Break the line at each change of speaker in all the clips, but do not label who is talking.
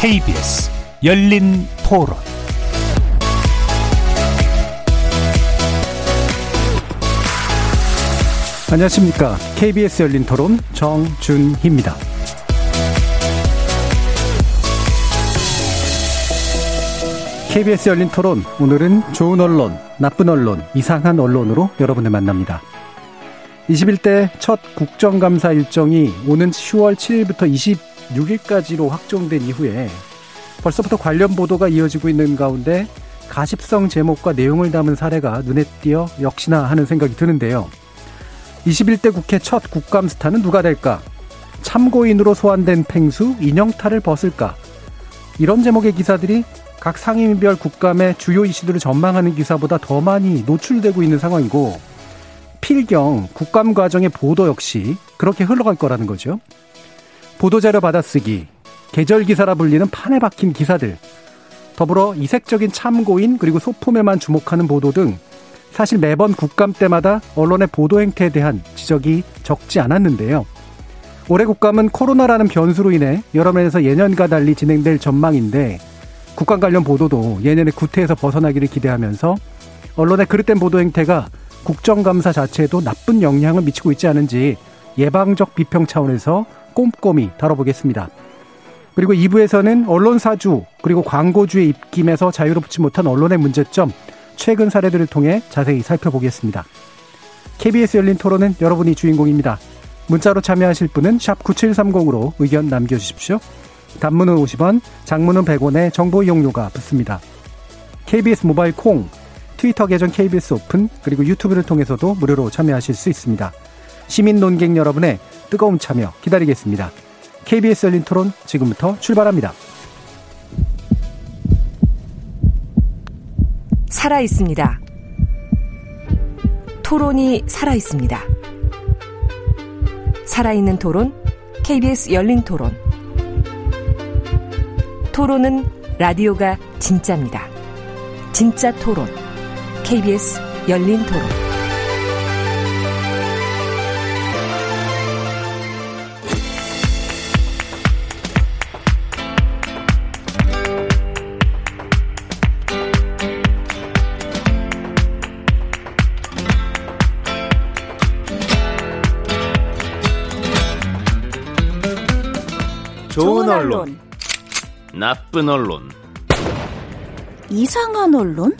KBS 열린 토론
안녕하십니까. KBS 열린 토론 정준희입니다. KBS 열린 토론 오늘은 좋은 언론, 나쁜 언론, 이상한 언론으로 여러분을 만납니다. 21대 첫 국정감사 일정이 오는 10월 7일부터 26일까지로 확정된 이후에 벌써부터 관련 보도가 이어지고 있는 가운데 가십성 제목과 내용을 담은 사례가 눈에 띄어 역시나 하는 생각이 드는데요. 21대 국회 첫 국감 스타는 누가 될까? 참고인으로 소환된 팽수 인형탈을 벗을까? 이런 제목의 기사들이 각 상임위별 국감의 주요 이슈들을 전망하는 기사보다 더 많이 노출되고 있는 상황이고 필경 국감 과정의 보도 역시 그렇게 흘러갈 거라는 거죠. 보도자료 받아쓰기, 계절 기사라 불리는 판에 박힌 기사들, 더불어 이색적인 참고인 그리고 소품에만 주목하는 보도 등 사실 매번 국감 때마다 언론의 보도 행태에 대한 지적이 적지 않았는데요. 올해 국감은 코로나라는 변수로 인해 여러 면에서 예년과 달리 진행될 전망인데 국감 관련 보도도 예년의 구태에서 벗어나기를 기대하면서 언론의 그릇된 보도 행태가 국정감사 자체에도 나쁜 영향을 미치고 있지 않은지 예방적 비평 차원에서 꼼꼼히 다뤄보겠습니다. 그리고 2부에서는 언론사주 그리고 광고주의 입김에서 자유롭지 못한 언론의 문제점 최근 사례들을 통해 자세히 살펴보겠습니다. KBS 열린 토론은 여러분이 주인공입니다. 문자로 참여하실 분은 9730으로 의견 남겨주십시오. 단문은 50원, 장문은 100원에 정보 이용료가 붙습니다. KBS 모바일 콩, 트위터 계정 KBS 오픈, 그리고 유튜브를 통해서도 무료로 참여하실 수 있습니다. 시민 논객 여러분의 뜨거운 참여 기다리겠습니다. KBS 열린 토론 지금부터 출발합니다.
살아 있습니다. 토론이 살아 있습니다. 살아있는 토론, KBS 열린 토론. 토론은 라디오가 진짜입니다. 진짜 토론, KBS 열린 토론.
나쁜 언론,
이상한 언론?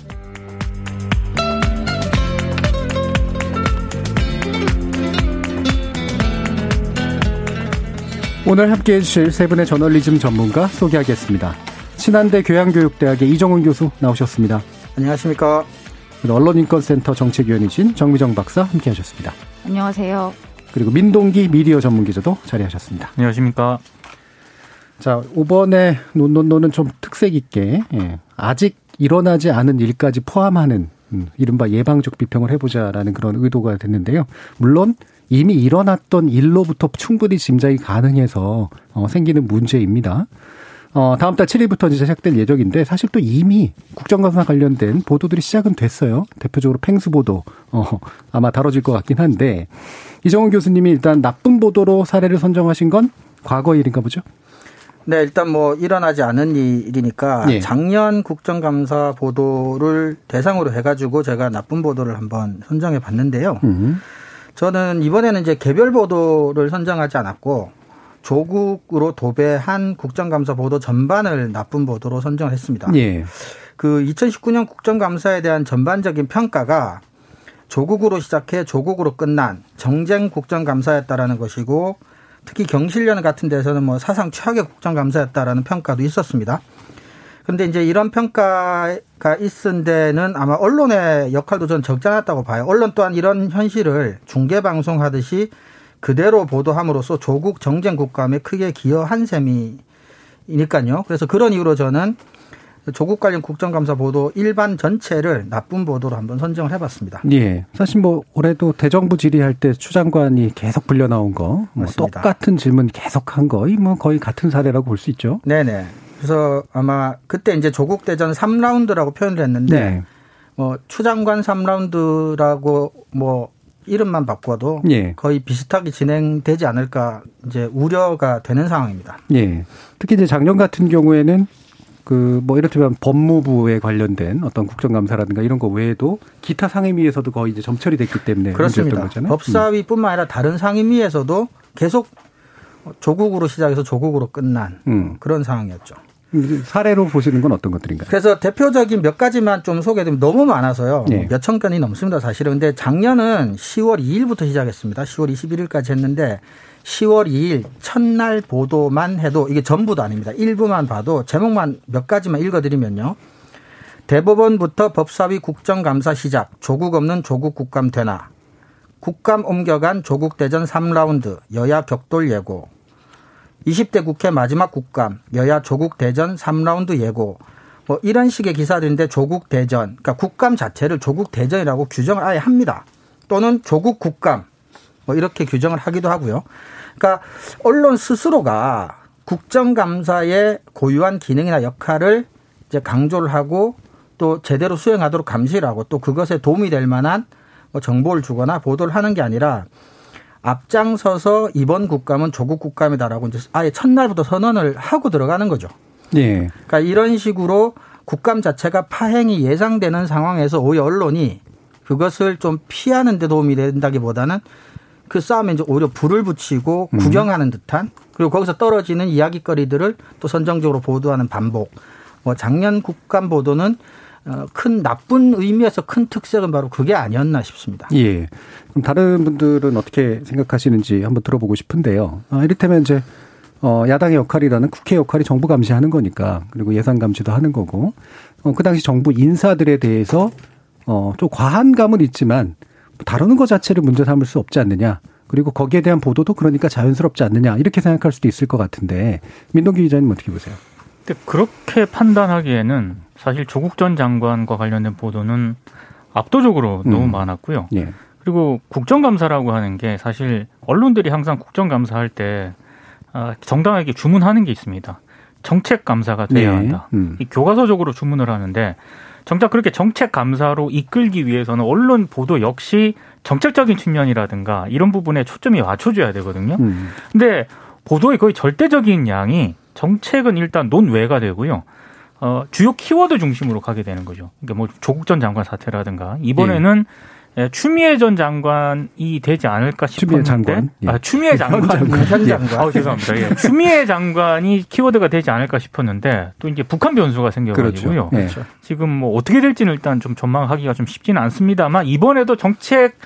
오늘 함께 해주실 세 분의 저널리즘 전문가 소개하겠습니다. 신한대 교양교육대학의 이정훈 교수 나오셨습니다.
안녕하십니까.
언론인권센터 정책위원이신 정미정 박사 함께 하셨습니다.
안녕하세요.
그리고 민동기 미디어 전문기자도 자리하셨습니다.
안녕하십니까.
자, 이번에 논논논은 좀 특색 있게 예, 아직 일어나지 않은 일까지 포함하는 음, 이른바 예방적 비평을 해보자라는 그런 의도가 됐는데요. 물론 이미 일어났던 일로부터 충분히 짐작이 가능해서 어, 생기는 문제입니다. 어, 다음 달 7일부터 이제 시작될 예정인데 사실 또 이미 국정감사 관련된 보도들이 시작은 됐어요. 대표적으로 팽수 보도 어, 아마 다뤄질 것 같긴 한데 이정훈 교수님이 일단 나쁜 보도로 사례를 선정하신 건 과거 일인가 보죠?
네, 일단 뭐 일어나지 않은 일이니까
예.
작년 국정감사 보도를 대상으로 해가지고 제가 나쁜 보도를 한번 선정해 봤는데요.
음.
저는 이번에는 이제 개별 보도를 선정하지 않았고 조국으로 도배한 국정감사 보도 전반을 나쁜 보도로 선정을 했습니다.
예.
그 2019년 국정감사에 대한 전반적인 평가가 조국으로 시작해 조국으로 끝난 정쟁 국정감사였다라는 것이고 특히 경실련 같은 데서는 뭐 사상 최악의 국정감사였다라는 평가도 있었습니다. 그런데 이제 이런 평가가 있은 데는 아마 언론의 역할도 전 적지 않았다고 봐요. 언론 또한 이런 현실을 중계 방송 하듯이 그대로 보도함으로써 조국 정쟁 국감에 크게 기여한 셈이니까요. 그래서 그런 이유로 저는 조국 관련 국정감사 보도 일반 전체를 나쁜 보도로 한번 선정을 해봤습니다.
예. 사실 뭐 올해도 대정부 질의할 때 추 장관이 계속 불려 나온 거, 뭐. 똑같은 질문 계속 한 거, 이 뭐 거의 같은 사례라고 볼 수 있죠.
네네. 그래서 아마 그때 이제 조국 대전 3라운드라고 표현을 했는데
네.
뭐 추장관 3라운드라고 뭐 이름만 바꿔도
예.
거의 비슷하게 진행되지 않을까 이제 우려가 되는 상황입니다.
예. 특히 이제 작년 같은 경우에는 그 뭐 이를테면 법무부에 관련된 어떤 국정감사라든가 이런 거 외에도 기타 상임위에서도 거의 이제 점철이 됐기 때문에
그렇습니다.
거잖아요.
법사위뿐만 아니라 다른 상임위에서도 계속 조국으로 시작해서 조국으로 끝난
음.
그런 상황이었죠.
음. 사례로 보시는 건 어떤 것들인가요?
그래서 대표적인 몇 가지만 좀 소개드리면 너무 많아서요.
네.
몇천 건이 넘습니다, 사실은. 근데 작년은 10월 2일부터 시작했습니다. 10월 21일까지 했는데 10월 2일 첫날 보도만 해도 이게 전부도 아닙니다. 일부만 봐도 제목만 몇 가지만 읽어드리면요. 대법원부터 법사위 국정감사 시작. 조국 없는 조국 국감 되나. 국감 옮겨간 조국 대전 3라운드. 여야 격돌 예고. 20대 국회 마지막 국감. 여야 조국 대전 3라운드 예고. 뭐 이런 식의 기사들인데 조국 대전. 그러니까 국감 자체를 조국 대전이라고 규정을 아예 합니다. 또는 조국 국감. 뭐 이렇게 규정을 하기도 하고요. 그러니까 언론 스스로가 국정감사의 고유한 기능이나 역할을 이제 강조를 하고 또 제대로 수행하도록 감시를 하고 또 그것에 도움이 될 만한 뭐 정보를 주거나 보도를 하는 게 아니라 앞장서서 이번 국감은 조국 국감이다라고 이제 아예 첫날부터 선언을 하고 들어가는 거죠.
예.
그러니까 이런 식으로 국감 자체가 파행이 예상되는 상황에서 오히려 언론이 그것을 좀 피하는 데 도움이 된다기보다는 그 싸움에 이제 오히려 불을 붙이고 구경하는 듯한 그리고 거기서 떨어지는 이야기거리들을 또 선정적으로 보도하는 반복. 뭐 작년 국감 보도는 어, 큰 나쁜 의미에서 큰 특색은 바로 그게 아니었나 싶습니다.
예. 그럼 다른 분들은 어떻게 생각하시는지 한번 들어보고 싶은데요. 아, 이를테면 이제 어, 야당의 역할이라는 국회 역할이 정부 감시하는 거니까 그리고 예산 감시도 하는 거고 어, 그 당시 정부 인사들에 대해서 어, 좀 과한 감은 있지만 다루는 것 자체를 문제 삼을 수 없지 않느냐. 그리고 거기에 대한 보도도 그러니까 자연스럽지 않느냐 이렇게 생각할 수도 있을 것 같은데 민동기 기자님 어떻게 보세요?
근데 그렇게 판단하기에는 사실 조국 전 장관과 관련된 보도는 압도적으로 너무
음.
많았고요.
예.
그리고 국정감사라고 하는 게 사실 언론들이 항상 국정감사할 때 아, 정당하게 주문하는 게 있습니다. 정책 감사가 돼야
네.
한다.
음.
이 교과서적으로 주문을 하는데 정작 그렇게 정책 감사로 이끌기 위해서는 언론 보도 역시 정책적인 측면이라든가 이런 부분에 초점이 맞춰줘야 되거든요.
음.
근데 보도의 거의 절대적인 양이 정책은 일단 논외가 되고요. 어, 주요 키워드 중심으로 가게 되는 거죠. 그러니까 뭐 조국 전 장관 사태라든가 이번에는 예, 추미애 전 장관이 되지 않을까
추미애
싶었는데
장관. 예.
아 추미애 장관
현 장관.
아 죄송합니다. 예. 추미애 장관이 키워드가 되지 않을까 싶었는데 또 이제 북한 변수가 생겨가지고요.
그렇죠. 예.
지금 뭐 어떻게 될지는 일단 좀 전망하기가 좀 쉽지는 않습니다만 이번에도 정책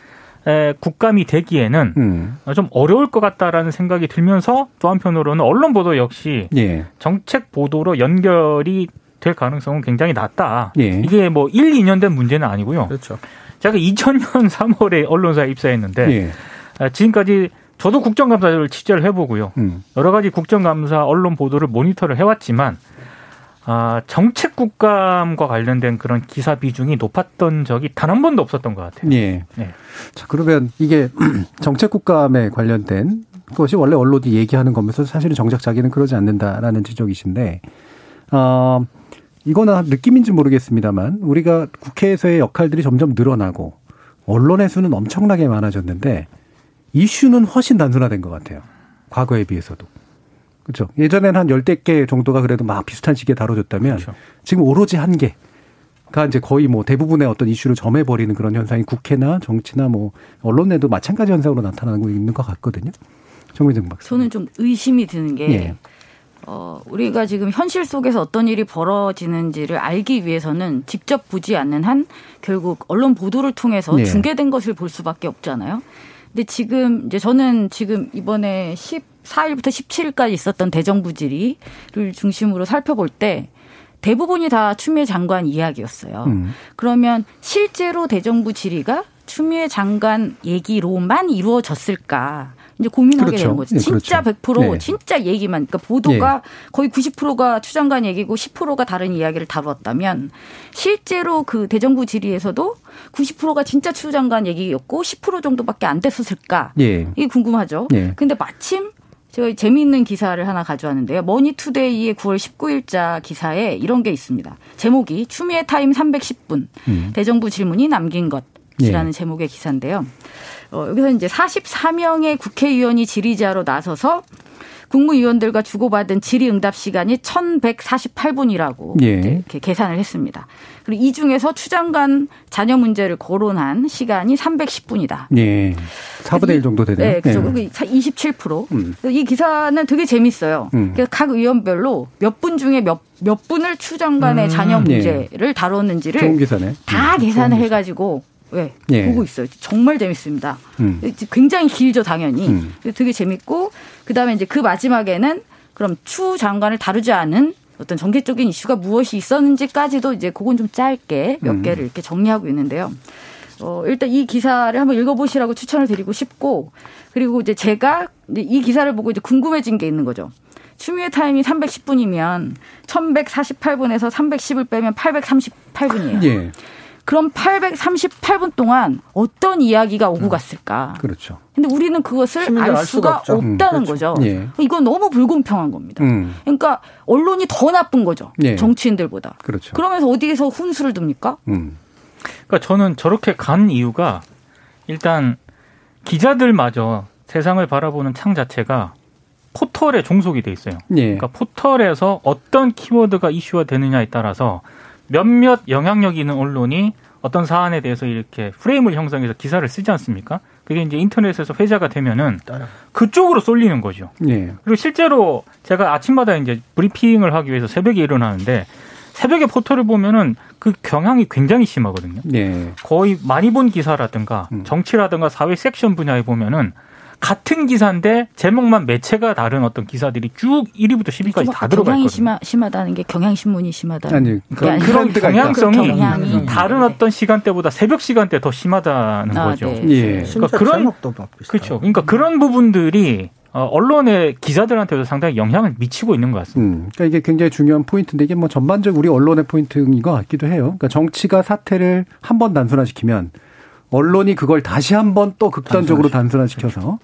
에, 국감이 되기에는
음.
좀 어려울 것 같다라는 생각이 들면서 또 한편으로는 언론 보도 역시
예.
정책 보도로 연결이 될 가능성은 굉장히 낮다.
예.
이게 뭐 1, 2년 된 문제는 아니고요.
그렇죠.
제가 2000년 3월에 언론사에 입사했는데
예.
아, 지금까지 저도 국정감사를 취재를 해보고요.
음.
여러 가지 국정감사 언론 보도를 모니터를 해왔지만 아, 정책 국감과 관련된 그런 기사 비중이 높았던 적이 단 한 번도 없었던 것 같아요.
예.
네.
자, 그러면 이게 정책 국감에 관련된 것이 원래 언론이 얘기하는 거면서 사실은 정작 자기는 그러지 않는다라는 지적이신데, 어, 이거는 느낌인지 모르겠습니다만 우리가 국회에서의 역할들이 점점 늘어나고 언론의 수는 엄청나게 많아졌는데 이슈는 훨씬 단순화된 것 같아요. 과거에 비해서도. 그렇죠. 예전에는 한 열댓 개 정도가 그래도 막 비슷한 시기에 다뤄졌다면
그렇죠.
지금 오로지 한 개. 가 이제 거의 뭐 대부분의 어떤 이슈를 점해버리는 그런 현상이 국회나 정치나 뭐 언론에도 마찬가지 현상으로 나타나고 있는 것 같거든요. 정민정 박사.
저는 좀 의심이 드는 게
예.
어, 우리가 지금 현실 속에서 어떤 일이 벌어지는지를 알기 위해서는 직접 보지 않는 한 결국 언론 보도를 통해서
예.
중계된 것을 볼 수밖에 없잖아요. 근데 지금 이제 저는 지금 이번에 14일부터 17일까지 있었던 대정부 질의를 중심으로 살펴볼 때 대부분이 다 추미애 장관 이야기였어요.
음.
그러면 실제로 대정부 질의가 추미애 장관 얘기로만 이루어졌을까? 이제 고민하게
그렇죠.
되는 거죠.
예,
진짜
그렇죠.
100%
네.
진짜 얘기만 그러니까 보도가 거의 90%가 추 장관 얘기고 10%가 다른 이야기를 다루었다면 실제로 그 대정부 질의에서도 90%가 진짜 추 장관 얘기였고 10% 정도밖에 안 됐었을까?
예.
이게 궁금하죠.
예.
근데 마침 제가 재미있는 기사를 하나 가져왔는데요. 머니투데이의 9월 19일자 기사에 이런 게 있습니다. 제목이 추미애 타임 310분
음.
대정부 질문이 남긴 것 이라는 예. 제목의 기사인데요. 어, 여기서 이제 44명의 국회의원이 질의자로 나서서 국무위원들과 주고받은 질의응답 시간이 1,148분이라고 예. 이렇게 계산을 했습니다. 그리고 이 중에서 추장관 자녀 문제를 거론한 시간이 310분이다.
예. 4분의 1 정도 되네요.
네, 그렇죠. 예. 27%. 음. 이 기사는 되게 재밌어요. 음. 각 의원별로 몇 분 중에 몇, 몇 분을 추장관의 음. 자녀 예. 문제를 예. 다뤘는지를 다 음. 계산을 해가지고 네, 예. 보고 있어요. 정말 재밌습니다. 음. 굉장히 길죠, 당연히. 음. 되게 재밌고 그다음에 이제 그 마지막에는 그럼 추 장관을 다루지 않은 어떤 정계적인 이슈가 무엇이 있었는지까지도 이제 그건 좀 짧게 몇 음. 개를 이렇게 정리하고 있는데요. 어, 일단 이 기사를 한번 읽어보시라고 추천을 드리고 싶고, 그리고 이제 제가 이 기사를 보고 이제 궁금해진 게 있는 거죠. 추미애 타임이 310분이면 1148분에서 310을 빼면 838분이에요. 예. 그럼 838분 동안 어떤 이야기가 오고 음. 갔을까?
그렇죠.
근데 우리는 그것을 알 수가, 수가 없다는 음, 그렇죠. 거죠. 예. 이건 너무 불공평한 겁니다. 음. 그러니까 언론이 더 나쁜 거죠. 예. 정치인들보다.
그렇죠.
그러면서 어디에서 훈수를 둡니까? 음.
그러니까 저는 저렇게 간 이유가 일단 기자들마저 세상을 바라보는 창 자체가 포털에 종속이 돼 있어요. 예. 그러니까 포털에서 어떤 키워드가 이슈화 되느냐에 따라서 몇몇 영향력 있는 언론이 어떤 사안에 대해서 이렇게 프레임을 형성해서 기사를 쓰지 않습니까? 그게 이제 인터넷에서 회자가 되면은 그쪽으로 쏠리는 거죠. 예. 그리고 실제로 제가 아침마다 이제 브리핑을 하기 위해서 새벽에 일어나는데 새벽에 포털을 보면은 그 경향이 굉장히 심하거든요. 예. 거의 많이 본 기사라든가 음. 정치라든가 사회 섹션 분야에 보면은 같은 기사인데 제목만 매체가 다른 어떤 기사들이 쭉 1위부터 10위까지 다 들어가 있거든요.
심하, 심하다는 게 경향신문이 심하다.
아니,
그런, 그런 경향성이 경향이. 다른 네. 어떤 시간대보다 새벽 시간대 더 심하다는 아, 거죠. 네.
예. 그러니까 그런
그렇죠. 그러니까 그런 부분들이 어, 언론의 기자들한테도 상당히 영향을 미치고 있는 것 같습니다.
음, 그러니까 이게 굉장히 중요한 포인트인데 이게 뭐 전반적 우리 언론의 포인트인 것 같기도 해요. 그러니까 정치가 사태를 한 번 단순화시키면 언론이 그걸 다시 한번 또 극단적으로 단순화시켜서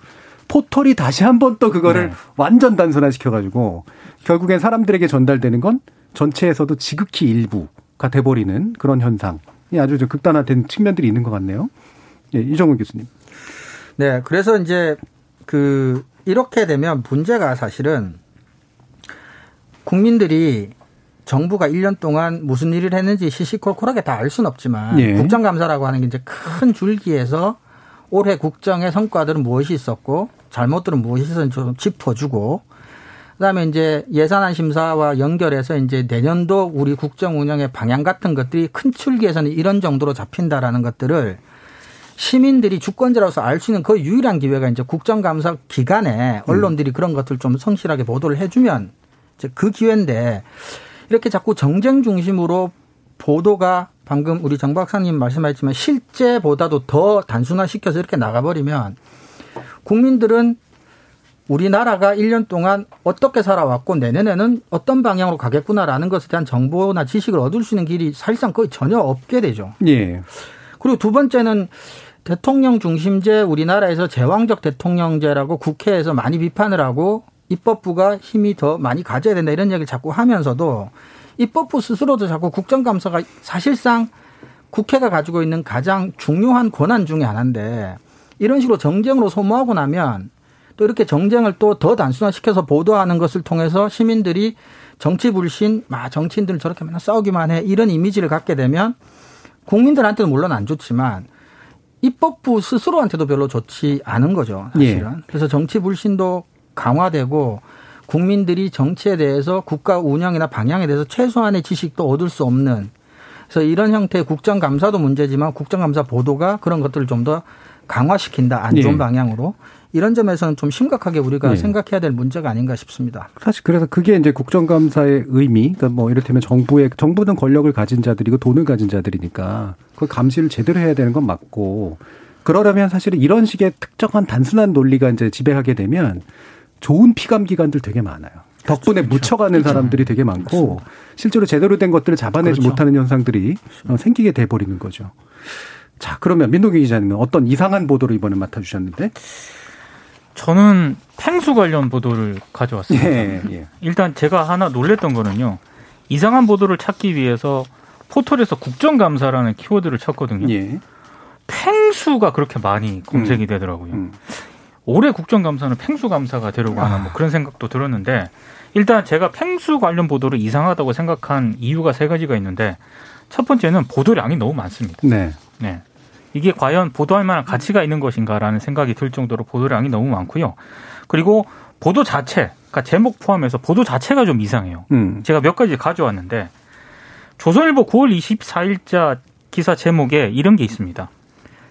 포털이 다시 한번 또 그거를 네. 완전 단순화시켜가지고 결국엔 사람들에게 전달되는 건 전체에서도 지극히 일부가 돼버리는 그런 현상이 아주 좀 극단화된 측면들이 있는 것 같네요. 예, 이정훈 교수님.
네, 그래서 이제 그 이렇게 되면 문제가 사실은 국민들이 정부가 1년 동안 무슨 일을 했는지 시시콜콜하게 다 알 수는 없지만 예. 국정감사라고 하는 게 이제 큰 줄기에서 올해 국정의 성과들은 무엇이 있었고 잘못들은 무엇이 있었는지 좀 짚어주고 그다음에 이제 예산안 심사와 연결해서 이제 내년도 우리 국정 운영의 방향 같은 것들이 큰 줄기에서는 이런 정도로 잡힌다라는 것들을 시민들이 주권자로서 알 수 있는 그 유일한 기회가 이제 국정감사 기간에 언론들이 그런 것들 좀 성실하게 보도를 해주면 이제 그 기회인데 이렇게 자꾸 정쟁 중심으로 보도가 방금 우리 정 박사님 말씀하셨지만 실제보다도 더 단순화시켜서 이렇게 나가버리면 국민들은 우리나라가 1년 동안 어떻게 살아왔고 내년에는 어떤 방향으로 가겠구나라는 것에 대한 정보나 지식을 얻을 수 있는 길이 사실상 거의 전혀 없게 되죠.
예.
그리고 두 번째는 대통령 중심제 우리나라에서 제왕적 대통령제라고 국회에서 많이 비판을 하고 입법부가 힘이 더 많이 가져야 된다 이런 얘기를 자꾸 하면서도 입법부 스스로도 자꾸 국정감사가 사실상 국회가 가지고 있는 가장 중요한 권한 중의 하나인데 이런 식으로 정쟁으로 소모하고 나면 또 이렇게 정쟁을 또 더 단순화시켜서 보도하는 것을 통해서 시민들이 정치 불신, 아, 정치인들 저렇게 맨날 싸우기만 해 이런 이미지를 갖게 되면 국민들한테는 물론 안 좋지만 입법부 스스로한테도 별로 좋지 않은 거죠. 사실은. 예. 그래서 정치 불신도 강화되고 국민들이 정치에 대해서 국가 운영이나 방향에 대해서 최소한의 지식도 얻을 수 없는 그래서 이런 형태의 국정감사도 문제지만 국정감사 보도가 그런 것들을 좀 더 강화시킨다 안 좋은 네. 방향으로 이런 점에서는 좀 심각하게 우리가 네. 생각해야 될 문제가 아닌가 싶습니다.
사실 그래서 그게 이제 국정감사의 의미, 그러니까 뭐 이를테면 정부의 정부는 권력을 가진 자들이고 돈을 가진 자들이니까 그 감시를 제대로 해야 되는 건 맞고 그러려면 사실은 이런 식의 특정한 단순한 논리가 이제 지배하게 되면 좋은 피감 기관들 되게 많아요. 덕분에 그렇죠. 묻혀가는 그렇죠. 사람들이 되게 많고 그렇죠. 실제로 제대로 된 것들을 잡아내지 그렇죠. 못하는 현상들이 어, 생기게 돼 버리는 거죠. 자, 그러면 민동기 기자님은 어떤 이상한 보도를 이번에 맡아주셨는데?
저는 펭수 관련 보도를 가져왔습니다. 예, 예. 일단 제가 하나 놀랬던 거는요. 이상한 보도를 찾기 위해서 포털에서 국정감사라는 키워드를 쳤거든요. 예. 팽수가 그렇게 많이 검색이 되더라고요. 음. 올해 국정감사는 팽수감사가 되려고 하는 뭐 그런 생각도 들었는데 일단 제가 팽수 관련 보도를 이상하다고 생각한 이유가 세 가지가 있는데 첫 번째는 보도량이 너무 많습니다. 네. 네. 이게 과연 보도할 만한 가치가 있는 것인가라는 생각이 들 정도로 보도량이 너무 많고요. 그리고 보도 자체, 그러니까 제목 포함해서 보도 자체가 좀 이상해요. 음. 제가 몇 가지 가져왔는데 조선일보 9월 24일자 기사 제목에 이런 게 있습니다.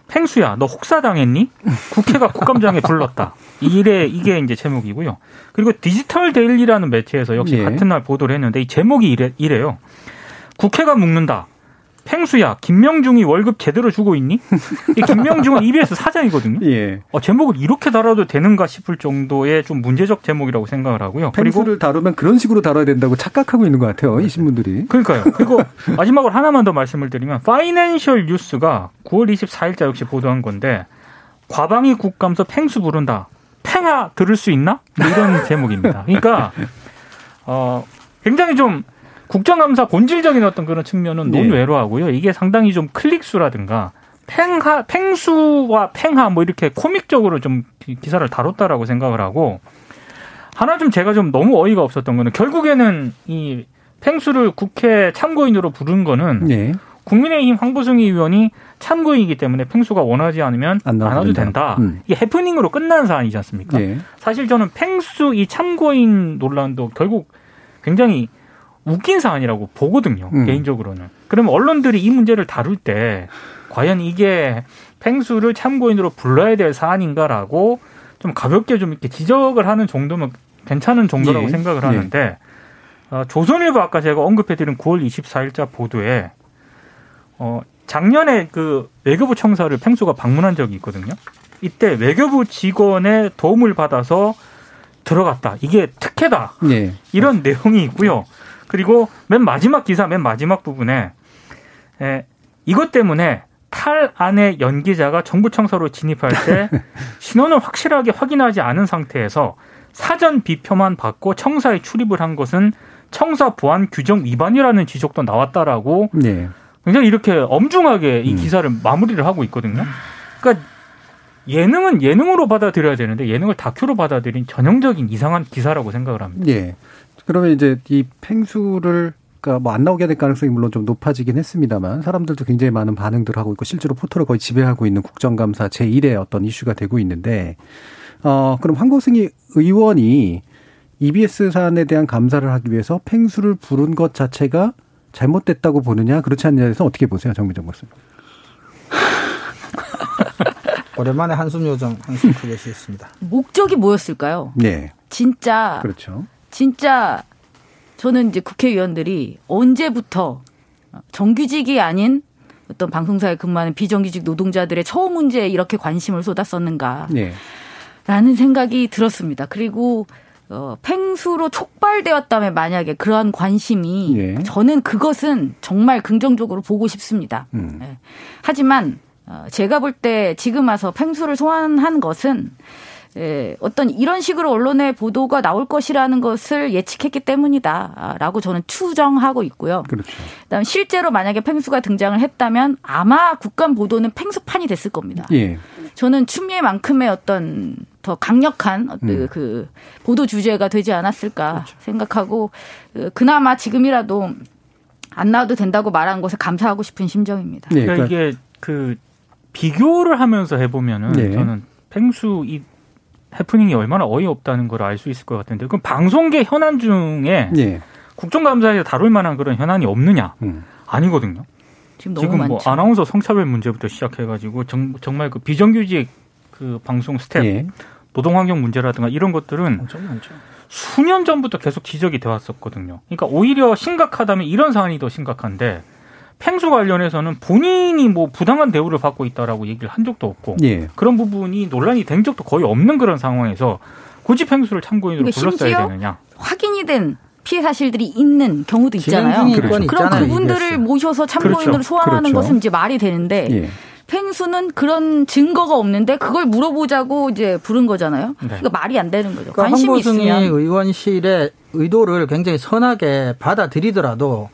팽수야, 너 혹사당했니? 국회가 국감장에 불렀다. 이래 이게 이제 제목이고요. 그리고 디지털 데일리라는 매체에서 역시 예. 같은 날 보도를 했는데 이 제목이 이래, 이래요. 국회가 묵는다. 팽수야, 김명중이 월급 제대로 주고 있니? 이 김명중은 EBS 사장이거든요. 예. 어, 제목을 이렇게 달아도 되는가 싶을 정도의 좀 문제적 제목이라고 생각을 하고요.
팽수를 다루면 그런 식으로 다뤄야 된다고 착각하고 있는 것 같아요. 이 신문들이.
그러니까요. 그리고 마지막으로 하나만 더 말씀을 드리면 파이낸셜 뉴스가 9월 24일자 역시 보도한 건데 과방위 국감서 팽수 부른다. 팽아 들을 수 있나? 뭐 이런 제목입니다. 그러니까 어 굉장히 좀 국정감사 본질적인 어떤 그런 측면은 네. 논외로 하고요. 이게 상당히 좀 클릭수라든가 팽하, 팽수와 팽하 뭐 이렇게 코믹적으로 좀 기사를 다뤘다라고 생각을 하고 하나 좀 제가 좀 너무 어이가 없었던 거는 결국에는 이 팽수를 국회 참고인으로 부른 거는 네. 국민의힘 황보승희 의원이 참고인이기 때문에 팽수가 원하지 않으면 안, 안 와도 된다. 음. 이게 해프닝으로 끝난 사안이지 않습니까? 네. 사실 저는 팽수 이 참고인 논란도 결국 굉장히 웃긴 사안이라고 보거든요. 음. 개인적으로는. 그러면 언론들이 이 문제를 다룰 때 과연 이게 팽수를 참고인으로 불러야 될 사안인가라고 좀 가볍게 좀 이렇게 지적을 하는 정도면 괜찮은 정도라고 예. 생각을 예. 하는데 예. 어, 조선일보 아까 제가 언급해드린 9월 24일자 보도에 어, 작년에 그 외교부 청사를 팽수가 방문한 적이 있거든요. 이때 외교부 직원의 도움을 받아서 들어갔다. 이게 특혜다. 예. 이런 내용이 있고요. 그리고 맨 마지막 기사 맨 마지막 부분에 에, 이것 때문에 탈 안에 연기자가 정부 청사로 진입할 때 신원을 확실하게 확인하지 않은 상태에서 사전 비표만 받고 청사에 출입을 한 것은 청사 보안 규정 위반이라는 지적도 나왔다라고 네. 굉장히 이렇게 엄중하게 이 음. 기사를 음. 마무리를 하고 있거든요. 그러니까 예능은 예능으로 받아들여야 되는데 예능을 다큐로 받아들인 전형적인 이상한 기사라고 생각을 합니다.
네. 그러면 이제 이 팽수를 그러니까 뭐 안 나오게 될 가능성이 물론 좀 높아지긴 했습니다만 사람들도 굉장히 많은 반응들을 하고 있고 실제로 포털을 거의 지배하고 있는 국정감사 제1의 어떤 이슈가 되고 있는데 어 그럼 황고승희 의원이 EBS 사안에 대한 감사를 하기 위해서 팽수를 부른 것 자체가 잘못됐다고 보느냐 그렇지 않느냐에 대해서 어떻게 보세요 정민정 교수님?
오랜만에 한숨 요정 한숨 크게 쉬었습니다.
목적이 뭐였을까요? 네. 진짜 그렇죠. 진짜 저는 이제 국회의원들이 언제부터 정규직이 아닌 어떤 방송사에 근무하는 비정규직 노동자들의 처우 문제에 이렇게 관심을 쏟았었는가. 네. 라는 생각이 들었습니다. 그리고 어, 팽수로 촉발되었다면 만약에 그러한 관심이 예. 저는 그것은 정말 긍정적으로 보고 싶습니다. 음. 네. 하지만 어, 제가 볼 때 지금 와서 팽수를 소환한 것은 예, 어떤 이런 식으로 언론의 보도가 나올 것이라는 것을 예측했기 때문이다라고 저는 추정하고 있고요. 그렇죠. 그다음 실제로 만약에 팽수가 등장을 했다면 아마 국감 보도는 팽수판이 됐을 겁니다. 예. 저는 추미애만큼의 어떤 더 강력한 어떤 음. 그 보도 주제가 되지 않았을까 그렇죠. 생각하고 그 그나마 지금이라도 안 나와도 된다고 말한 것에 감사하고 싶은 심정입니다.
네, 그러니까 이게 그 비교를 하면서 해보면은 네. 저는 펭수 이 해프닝이 얼마나 어이없다는 걸 알 수 있을 것 같은데 그럼 방송계 현안 중에 예. 국정감사에서 다룰 만한 그런 현안이 없느냐? 음. 아니거든요. 지금, 너무 지금 뭐 아나운서 성차별 문제부터 시작해가지고 정, 정말 그 비정규직 그 방송 스텝 예. 노동 환경 문제라든가 이런 것들은 수년 전부터 계속 지적이 돼 왔었거든요. 그러니까 오히려 심각하다면 이런 사안이 더 심각한데 팽수 관련해서는 본인이 뭐 부당한 대우를 받고 있다라고 얘기를 한 적도 없고 예. 그런 부분이 논란이 된 적도 거의 없는 그런 상황에서 굳이 팽수를 참고인으로 그러니까 불렀어야 되느냐.
확인이 된 피해 사실들이 있는 경우도 있잖아요. 그렇죠. 그럼 그분들을 모셔서 참고인으로 그렇죠. 소환하는 그렇죠. 것은 이제 말이 되는데 예. 팽수는 그런 증거가 없는데 그걸 물어보자고 이제 부른 거잖아요. 네. 그러니까 말이 안 되는 거죠. 그러니까 관심이 있으면
의원실의 의도를 굉장히 선하게 받아들이더라도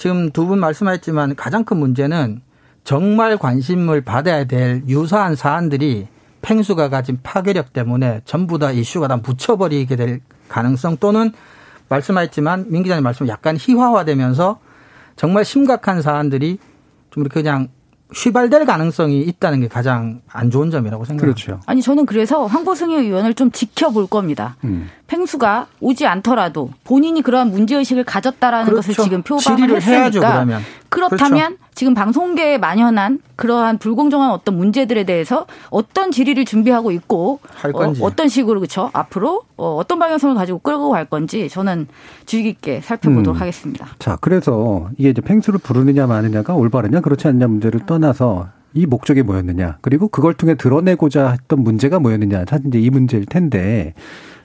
지금 두 분 말씀하셨지만 가장 큰 문제는 정말 관심을 받아야 될 유사한 사안들이 팽수가 가진 파괴력 때문에 전부 다 이슈가 다 묻혀버리게 될 가능성 또는 말씀하셨지만 민 기자님 말씀 약간 희화화되면서 정말 심각한 사안들이 좀 이렇게 그냥 휘발될 가능성이 있다는 게 가장 안 좋은 점이라고 생각합니다.
그렇죠.
아니 저는 그래서 황보승 의원을 좀 지켜볼 겁니다.
음.
팽수가 오지 않더라도 본인이 그러한 문제 의식을 가졌다라는
그렇죠.
것을 지금 표방을 했으니까
해야죠, 그러면.
그렇다면
그렇죠.
지금 방송계에 만연한 그러한 불공정한 어떤 문제들에 대해서 어떤 질의를 준비하고 있고
할 건지.
어, 떤 식으로 그렇죠 앞으로 어, 어떤 방향성을 가지고 끌고 갈 건지 저는 주의 깊게 살펴보도록
음.
하겠습니다.
자, 그래서 이게 이제 팽수를 부르느냐 마느냐가 올바르냐 그렇지 않냐 문제를 떠나서 이 목적이 뭐였느냐 그리고 그걸 통해 드러내고자 했던 문제가 뭐였느냐 사실 이제 이 문제일 텐데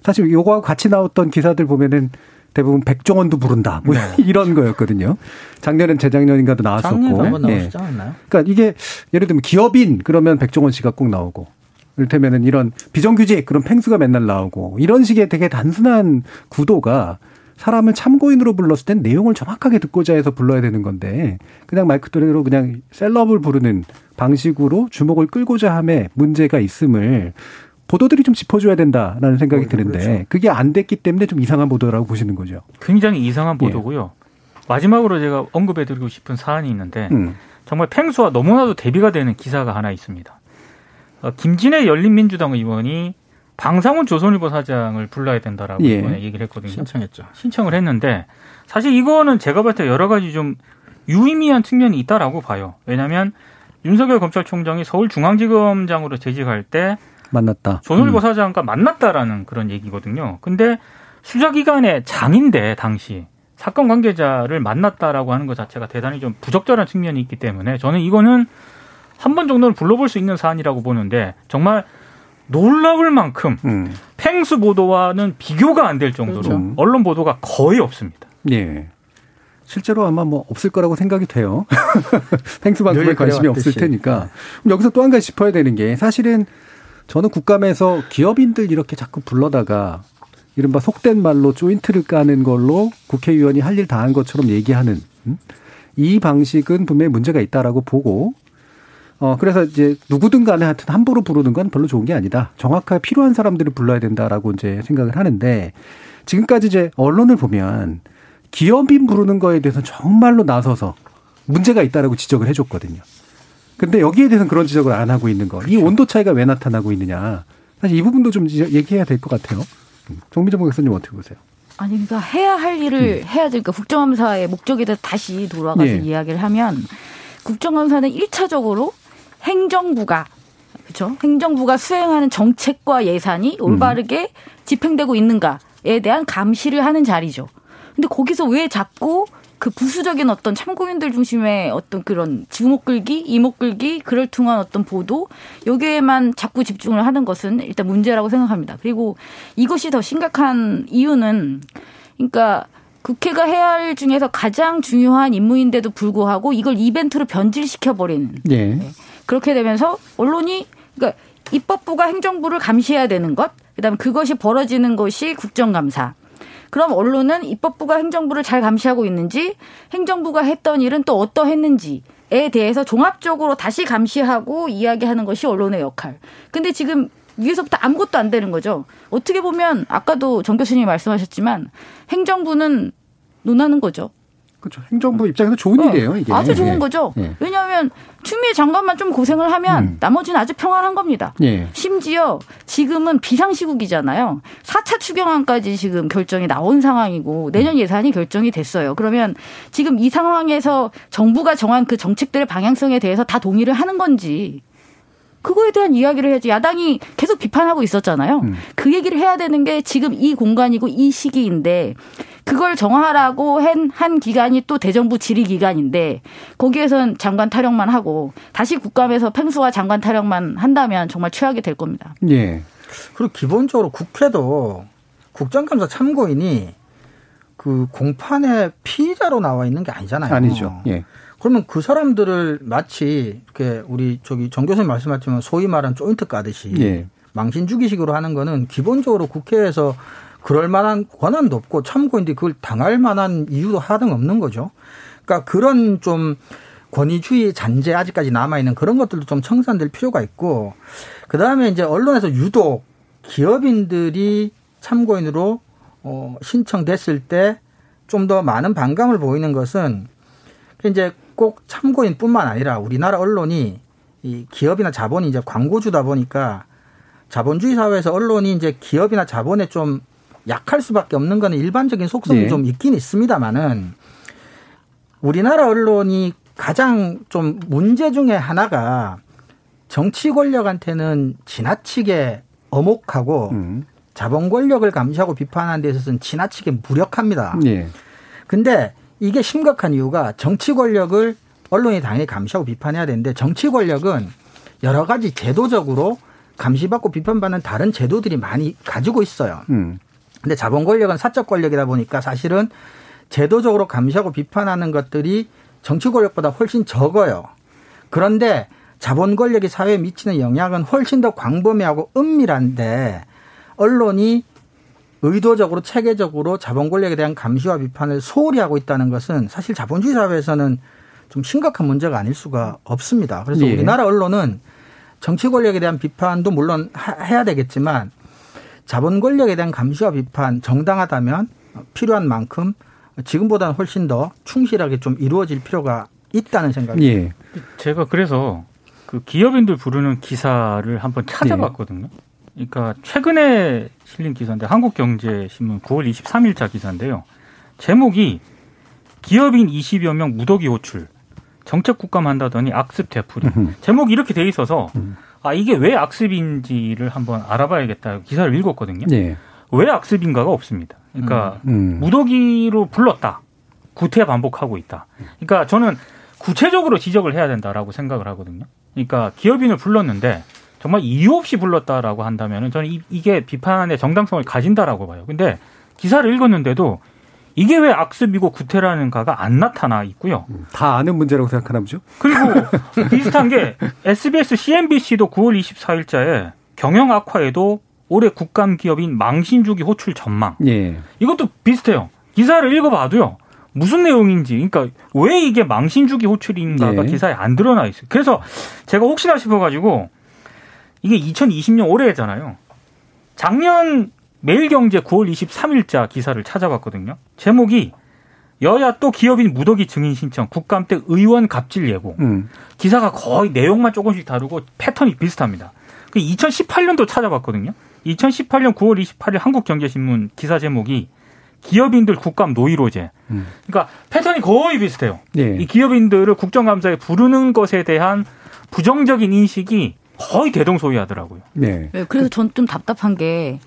사실 요거하고 같이 나왔던 기사들 보면은 대부분 백종원도 부른다 뭐 이런 거였거든요. 작년엔 재작년인가도 나왔었고.
나오시지 않았나요?
그러니까 이게 예를 들면 기업인 그러면 백종원 씨가 꼭 나오고 이를테면은 이런 비정규직 그런 팽수가 맨날 나오고 이런 식의 되게 단순한 구도가 사람을 참고인으로 불렀을 땐 내용을 정확하게 듣고자 해서 불러야 되는 건데 그냥 말 그대로 그냥 셀럽을 부르는 방식으로 주목을 끌고자 함에 문제가 있음을 보도들이 좀 짚어줘야 된다라는 생각이 드는데
그렇죠.
그게 안 됐기 때문에 좀 이상한 보도라고 보시는 거죠.
굉장히 이상한 보도고요. 마지막으로 제가 언급해드리고 싶은 사안이 있는데
음.
정말 팽수와 너무나도 대비가 되는 기사가 하나 있습니다. 어, 김진애 열린민주당 의원이 방상훈 조선일보 사장을 불러야 된다라고
예.
이번에 얘기를 했거든요.
신청했죠.
신청을 했는데 사실 이거는 제가 봤을 때 여러 가지 좀 유의미한 측면이 있다라고 봐요. 왜냐하면 윤석열 검찰총장이 서울중앙지검장으로 재직할 때
만났다.
조선일보
음.
사장과 만났다라는 그런 얘기거든요. 근데 수사기관의 장인데 당시 사건 관계자를 만났다라고 하는 것 자체가 대단히 좀 부적절한 측면이 있기 때문에 저는 이거는 한 번 정도는 불러볼 수 있는 사안이라고 보는데 정말 놀라울 만큼
음.
팽수 보도와는 비교가 안 될 정도로
그렇죠.
언론 보도가 거의 없습니다.
예. 실제로 아마 뭐 없을 거라고 생각이 돼요. 팽수만큼의
늘
관심이 없을. 테니까. 그럼 여기서 또 한 가지 짚어야 되는 게 사실은 저는 국감에서 기업인들 이렇게 자꾸 불러다가 이른바 속된 말로 조인트를 까는 걸로 국회의원이 할 일 다 한 것처럼 얘기하는 음? 이 방식은 분명히 문제가 있다라고 보고 어 그래서 이제 누구든 간에 하여튼 함부로 부르는 건 별로 좋은 게 아니다. 정확하게 필요한 사람들을 불러야 된다라고 이제 생각을 하는데 지금까지 이제 언론을 보면 기업인 부르는 거에 대해서 정말로 나서서 문제가 있다라고 지적을 해줬거든요. 근데 여기에 대해서는 그런 지적을 안 하고 있는 거. 이 온도 차이가 왜 나타나고 있느냐. 사실 이 부분도 좀 얘기해야 될 것 같아요. 음. 정미정 목사님 어떻게 보세요?
아니 그러니까 해야 할 일을 해야 되니까 국정감사의 목적에 대해서 다시 돌아가서
예.
이야기를 하면 국정감사는 일차적으로 행정부가 그렇죠? 행정부가 수행하는 정책과 예산이 올바르게 집행되고 있는가에 대한 감시를 하는 자리죠. 근데 거기서 왜 자꾸 그 부수적인 어떤 참고인들 중심의 어떤 그런 주목 끌기, 이목 끌기, 그럴 통한 어떤 보도 여기에만 자꾸 집중을 하는 것은 일단 문제라고 생각합니다. 그리고 이것이 더 심각한 이유는 그러니까 국회가 해야 할 중에서 가장 중요한 임무인데도 불구하고 이걸 이벤트로 변질시켜 버리는
예.
그렇게 되면서 언론이 그러니까 입법부가 행정부를 감시해야 되는 것, 그다음에 그것이 벌어지는 것이 국정감사. 그럼 언론은 입법부가 행정부를 잘 감시하고 있는지, 행정부가 했던 일은 또 어떠했는지 에 대해서 종합적으로 다시 감시하고 이야기하는 것이 언론의 역할. 근데 지금 위에서부터 아무것도 안 되는 거죠. 어떻게 보면 아까도 정 교수님이 말씀하셨지만 행정부는 논하는 거죠.
그렇죠. 행정부 입장에서 좋은
어,
일이에요, 이게.
아주 좋은
예.
거죠.
예.
왜냐하면 추미애 장관만 좀 고생을 하면
음.
나머지는 아주 평안한 겁니다.
예.
심지어 지금은 비상시국이잖아요. 4차 추경안까지 지금 결정이 나온 상황이고 내년 예산이 결정이 됐어요. 그러면 지금 이 상황에서 정부가 정한 그 정책들의 방향성에 대해서 다 동의를 하는 건지 그거에 대한 이야기를 해야지. 야당이 계속 비판하고 있었잖아요.
음.
그 얘기를 해야 되는 게 지금 이 공간이고 이 시기인데 그걸 정하라고 한, 한 기간이 또 대정부 질의 기간인데 거기에선 장관 타령만 하고 다시 국감에서 팽수와 장관 타령만 한다면 정말 최악이 될 겁니다.
예.
그리고 기본적으로 국회도 국정감사 참고인이 그 공판의 피의자로 나와 있는 게 아니잖아요.
아니죠. 예.
그러면 그 사람들을 마치 이렇게 우리 저기 정 교수님 말씀하셨지만 소위 말하는 조인트 까듯이
예.
망신 주기식으로 하는 거는 기본적으로 국회에서 그럴 만한 권한도 없고 참고인들이 그걸 당할 만한 이유도 하등 없는 거죠. 그러니까 그런 좀 권위주의 잔재 아직까지 남아 있는 그런 것들도 좀 청산될 필요가 있고 그 다음에 이제 언론에서 유독 기업인들이 참고인으로 어, 신청됐을 때 좀 더 많은 반감을 보이는 것은 이제 꼭 참고인뿐만 아니라 우리나라 언론이 이 기업이나 자본이 이제 광고주다 보니까 자본주의 사회에서 언론이 이제 기업이나 자본에 좀 약할 수밖에 없는 거는 일반적인 속성이
네.
좀 있긴 있습니다만은 우리나라 언론이 가장 좀 문제 중에 하나가 정치 권력한테는 지나치게 어목하고
음.
자본 권력을 감시하고 비판하는 데 있어서는 지나치게 무력합니다.
예.
근데 이게 심각한 이유가 정치 권력을 언론이 당연히 감시하고 비판해야 되는데 정치 권력은 여러 가지 제도적으로 감시받고 비판받는 다른 제도들이 많이 가지고 있어요.
음.
근데 자본 권력은 사적 권력이다 보니까 사실은 제도적으로 감시하고 비판하는 것들이 정치 권력보다 훨씬 적어요. 그런데 자본 권력이 사회에 미치는 영향은 훨씬 더 광범위하고 은밀한데 언론이 의도적으로 체계적으로 자본 권력에 대한 감시와 비판을 소홀히 하고 있다는 것은 사실 자본주의 사회에서는 좀 심각한 문제가 아닐 수가 없습니다. 그래서
예.
우리나라 언론은 정치 권력에 대한 비판도 물론 하- 해야 되겠지만 자본 권력에 대한 감시와 비판 정당하다면 필요한 만큼 지금보다는 훨씬 더 충실하게 좀 이루어질 필요가 있다는 생각이
예.
제가 그래서 그 기업인들 부르는 기사를 한번 찾아봤거든요. 그러니까 최근에 실린 기사인데 한국경제신문 9월 23일자 기사인데요. 제목이 기업인 20여 명 무더기 호출 정책 국감한다더니 악습 되풀이.
음흠.
제목이 이렇게 돼 있어서
음.
아 이게 왜 악습인지를 한번 알아봐야겠다 기사를 읽었거든요.
예.
왜 악습인가가 없습니다. 그러니까
음.
무더기로 불렀다. 구태 반복하고 있다. 그러니까 저는 구체적으로 지적을 해야 된다라고 생각을 하거든요. 그러니까 기업인을 불렀는데 정말 이유 없이 불렀다라고 한다면은 저는 이, 이게 비판의 정당성을 가진다라고 봐요. 근데 기사를 읽었는데도 이게 왜 악습이고 구태라는가가 안 나타나 있고요.
다 아는 문제라고 생각하나 보죠?
그리고 비슷한 게 SBS, CNBC도 9월 24일자에 경영 악화에도 올해 국감 기업인 망신주기 호출 전망.
예.
이것도 비슷해요. 기사를 읽어봐도요. 무슨 내용인지, 그러니까 왜 이게 망신주기 호출인가가
네.
기사에 안 드러나 있어요. 그래서 제가 혹시나 싶어가지고 이게 2020년 올해잖아요. 작년 매일경제 9월 23일자 기사를 찾아봤거든요. 제목이 여야 또 기업인 무더기 증인 신청 국감 때 의원 갑질 예고.
음.
기사가 거의 내용만 조금씩 다르고 패턴이 비슷합니다. 그 2018년도 찾아봤거든요. 2018년 9월 28일 한국경제신문 기사 제목이 기업인들 국감 노이로제.
음.
그러니까 패턴이 거의 비슷해요.
예.
이 기업인들을 국정감사에 부르는 것에 대한 부정적인 인식이 거의 대동소이하더라고요.
네.
네, 그래서 전 좀 답답한 게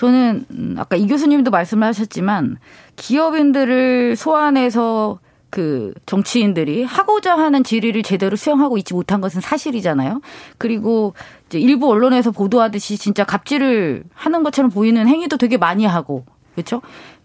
저는 음, 아까 이 교수님도 말씀을 하셨지만 기업인들을 소환해서 그 정치인들이 하고자 하는 질의를 제대로 수행하고 있지 못한 것은 사실이잖아요. 그리고 이제 일부 언론에서 보도하듯이 진짜 갑질을 하는 것처럼 보이는 행위도 되게 많이 하고 그렇죠?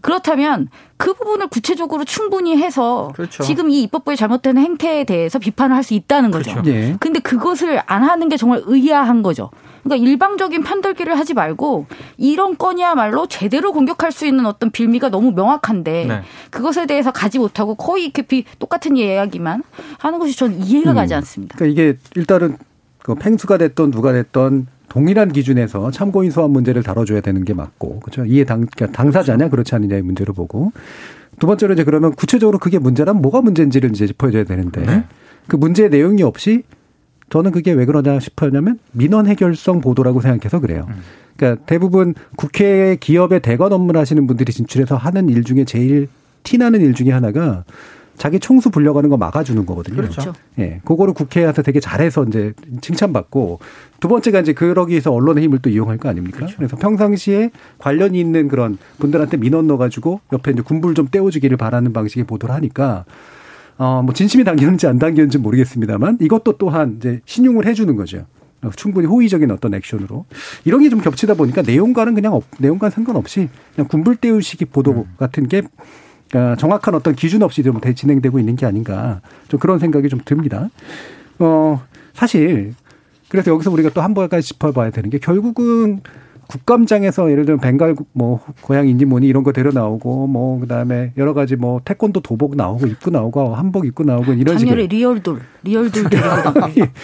그렇다면 그 부분을 구체적으로 충분히 해서
그렇죠.
지금 이 입법부의 잘못된 행태에 대해서 비판을 할 수 있다는 거죠.
그렇죠.
예.
근데 그것을 안 하는 게 정말 의아한 거죠. 그러니까 일방적인 편들기를 하지 말고 이런 건이야말로 제대로 공격할 수 있는 어떤 빌미가 너무 명확한데
네.
그것에 대해서 가지 못하고 거의 비, 똑같은 이야기만 하는 것이 저는 이해가
음.
가지 않습니다.
그러니까 이게 일단은 그 팽수가 됐던 누가 됐던 동일한 기준에서 참고인 소환 문제를 다뤄줘야 되는 게 맞고 그렇죠. 이해 당 그러니까 당사자냐 그렇지 않느냐의 문제로 보고 두 번째로 이제 그러면 구체적으로 그게 문제라면 뭐가 문제인지를 이제 짚어줘야 되는데
네.
그 문제의 내용이 없이 저는 그게 왜 그러냐 싶었냐면 민원 해결성 보도라고 생각해서 그래요. 그러니까 대부분 국회 기업의 대관 업무를 하시는 분들이 진출해서 하는 일 중에 제일 티나는 일 중에 하나가 자기 총수 불려가는 거 막아주는 거거든요.
그렇죠.
예, 그거를 국회에서 되게 잘해서 이제 칭찬받고 두 번째가 이제 그러기 위해서 언론의 힘을 또 이용할 거 아닙니까? 그래서 평상시에 관련이 있는 그런 분들한테 민원 넣어가지고 옆에 이제 군불 좀 떼어주기를 바라는 방식의 보도를 하니까 어, 뭐 진심이 담겼는지 안 담겼는지 모르겠습니다만 이것도 또한 이제 신용을 해주는 거죠. 어, 충분히 호의적인 어떤 액션으로 이런 게 좀 겹치다 보니까 내용과는 그냥 없, 내용과 상관없이 그냥 군불 떼우기식 보도 같은 게 어, 정확한 어떤 기준 없이 좀 대- 진행되고 있는 게 아닌가 좀 그런 생각이 좀 듭니다. 어 사실 그래서 여기서 우리가 또 한 번까지 짚어봐야 되는 게 결국은 국감장에서 예를 들면 벵갈 뭐 고양인지 뭐니 이런 거 데려 나오고 뭐 그다음에 여러 가지 뭐 태권도 도복 나오고 입고 나오고 한복 입고 나오고 이런
작년에
식의
real doll real doll 들고, 나,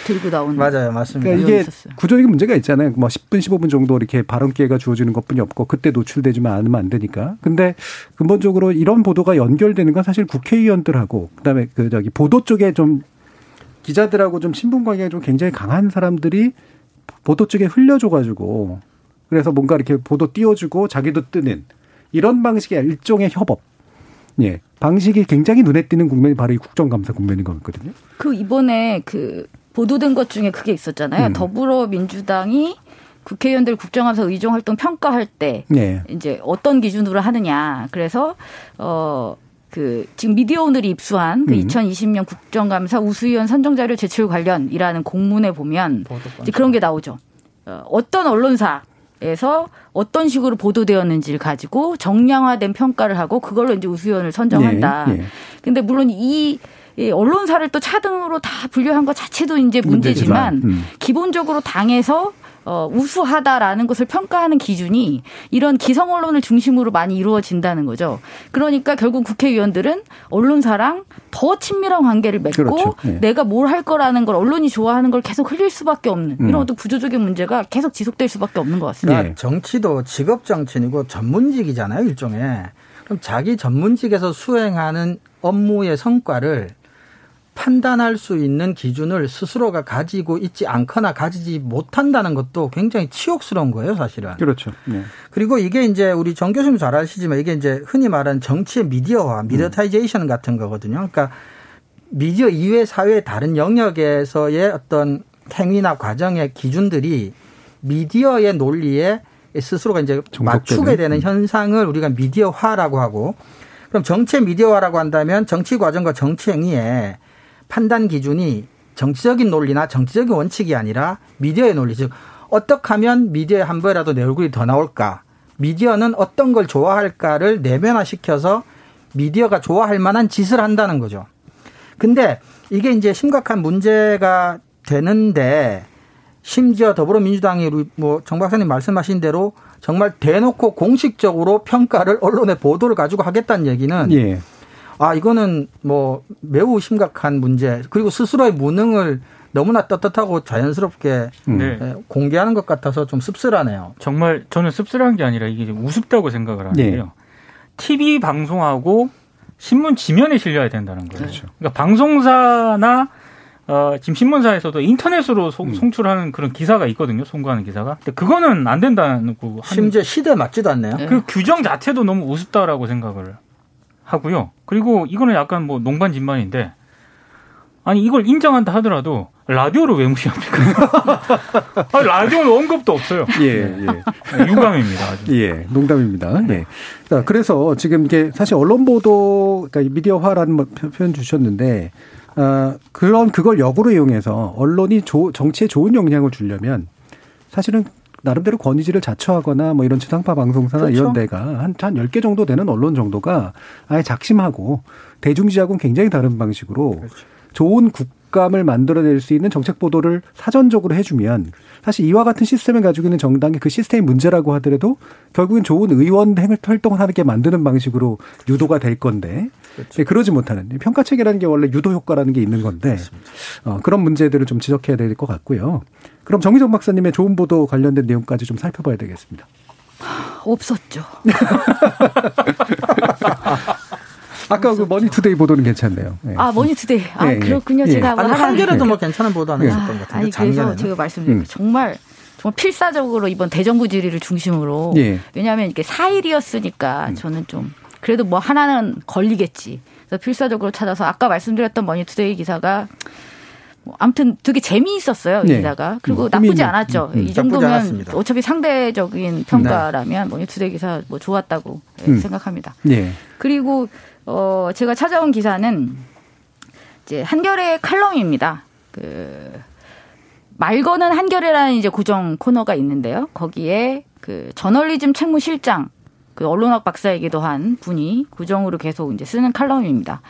들고 나오는
맞아요, 맞습니다.
그러니까 이게
있었어요.
구조적인 문제가 있잖아요. 뭐 10분 15분 정도 이렇게 발언 기회가 주어지는 것뿐이 없고 그때 노출되지만 않으면 안 되니까. 근데 근본적으로 이런 보도가 연결되는 건 사실 국회의원들하고 그다음에 그 저기 보도 쪽에 좀 기자들하고 좀 신분 관계가 좀 굉장히 강한 사람들이 보도 쪽에 흘려줘가지고 그래서 뭔가 이렇게 보도 띄워주고 자기도 뜨는 이런 방식의 일종의 협업. 예. 방식이 굉장히 눈에 띄는 국면이 바로 이 국정감사 국면인 것 같거든요.
그 이번에 그 보도된 것 중에 그게 있었잖아요.
음.
더불어민주당이 국회의원들 국정감사 의정 활동 평가할 때
예.
이제 어떤 기준으로 하느냐. 그래서 어. 그 지금 미디어 오늘이 입수한 그
음.
2020년 국정감사 우수위원 선정 자료 제출 관련이라는 공문에 보면 이제 그런 게 나오죠. 어, 어떤 언론사 에서 어떤 식으로 보도되었는지를 가지고 정량화된 평가를 하고 그걸로 이제 우수위원을 선정한다.
예, 예.
근데 물론 이, 이 언론사를 또 차등으로 다 분류한 것 자체도 이제 문제지만,
문제지만, 음.
기본적으로 당에서 어, 우수하다라는 것을 평가하는 기준이 이런 기성 언론을 중심으로 많이 이루어진다는 거죠. 그러니까 결국 국회의원들은 언론사랑 더 친밀한 관계를 맺고
그렇죠. 예.
내가 뭘 할 거라는 걸 언론이 좋아하는 걸 계속 흘릴 수밖에 없는
음.
이런 어떤 구조적인 문제가 계속 지속될 수밖에 없는 것 같습니다.
그러니까
예.
정치도 직업 정치이고 전문직이잖아요, 일종의. 그럼 자기 전문직에서 수행하는 업무의 성과를 판단할 수 있는 기준을 스스로가 가지고 있지 않거나 가지지 못한다는 것도 굉장히 치욕스러운 거예요, 사실은.
그렇죠. 예.
그리고 이게 이제 우리 정 교수님 잘 아시지만 이게 이제 흔히 말하는 정치의 미디어화, mediatization 같은 거거든요. 그러니까 미디어 이외 사회의 다른 영역에서의 어떤 행위나 과정의 기준들이 미디어의 논리에 스스로가 이제. 맞추게 되는 현상을 우리가 미디어화라고 하고 그럼 정치의 미디어화라고 한다면 정치 과정과 정치 행위에 판단 기준이 정치적인 논리나 정치적인 원칙이 아니라 미디어의 논리 즉 어떻게 하면 미디어에 한 번이라도 내 얼굴이 더 나올까 미디어는 어떤 걸 좋아할까를 내면화시켜서 미디어가 좋아할 만한 짓을 한다는 거죠. 근데 이게 이제 심각한 문제가 되는데 심지어 더불어민주당이 뭐정 박사님 말씀하신 대로 정말 대놓고 공식적으로 평가를 언론의 보도를 가지고 하겠다는 얘기는
예.
아 이거는 뭐 매우 심각한 문제 그리고 스스로의 무능을 너무나 떳떳하고 자연스럽게
음.
네.
예, 공개하는 것 같아서 좀 씁쓸하네요.
정말 저는 씁쓸한 게 아니라 이게 좀 우습다고 생각을 하는데요.
네.
TV 방송하고 신문 지면에 실려야 된다는 거예요.
그렇죠.
그러니까 방송사나 어, 지금 신문사에서도 인터넷으로 송,
음.
송출하는 그런 기사가 있거든요. 송구하는 기사가. 근데 그거는 안 된다는 거.
심지어 시대에 맞지도 않네요.
네.
그 규정 자체도 너무 우습다라고 생각을 하고요. 그리고 이거는 약간 뭐 농반 진반인데 아니 이걸 인정한다 하더라도 라디오를 왜 무시합니까? 아니, 라디오는 언급도 없어요.
예, 예.
유감입니다. 아주.
예, 농담입니다. 예. 자, 그래서 지금 이게 사실 언론 보도, 그러니까 미디어화라는 뭐 표- 표현 주셨는데, 아, 그런 그걸 역으로 이용해서 언론이 조, 정치에 좋은 영향을 주려면 사실은 나름대로 권위지를 자처하거나 뭐 이런 지상파 방송사나
그렇죠.
이런 데가 한, 한 10개 정도 되는 언론 정도가 아예 작심하고 대중지하고는 굉장히 다른 방식으로 좋은 국감을 만들어낼 수 있는 정책 보도를 사전적으로 해주면 사실 이와 같은 시스템을 가지고 있는 정당이 그 시스템이 문제라고 하더라도 결국엔 좋은 의원 행- 활동을 하게 만드는 방식으로 유도가 될 건데 예, 그러지 못하는 평가 체계라는 게 원래 유도 효과라는 게 있는 건데 어, 그런 문제들을 좀 지적해야 될 것 같고요. 그럼 정희정 박사님의 좋은 보도 관련된 내용까지 좀 살펴봐야 되겠습니다.
없었죠.
아까 그 머니투데이 보도는 괜찮네요. 예.
아 머니투데이. 아
예, 예.
그렇군요.
예.
제가 뭐
아니
하나
한 개라도 뭐 괜찮은 보도 안
예.
했었던 것 같은데
아니 그래서
작년에는.
제가 말씀드릴게요.
음.
정말 정말 필사적으로 이번 대정부 질의를 중심으로
예. 음.
왜냐하면 이게 4일이었으니까 저는 좀 그래도 뭐 하나는 걸리겠지. 그래서 필사적으로 찾아서 아까 말씀드렸던 머니투데이 기사가 뭐 아무튼 되게 재미있었어요 이
네.
기사가 그리고
음,
나쁘지 않았죠
음, 음.
이 정도면. 어차피 상대적인 평가라면 머니투데이 기사 뭐 좋았다고 예,
음.
생각합니다.
예.
그리고 어 제가 찾아온 기사는 이제 한겨레 칼럼입니다. 그 말거는 한겨레라는 이제 고정 코너가 있는데요. 거기에 그 저널리즘 책무실장 그 언론학 박사이기도 한 분이 고정으로 계속 이제 쓰는 칼럼입니다.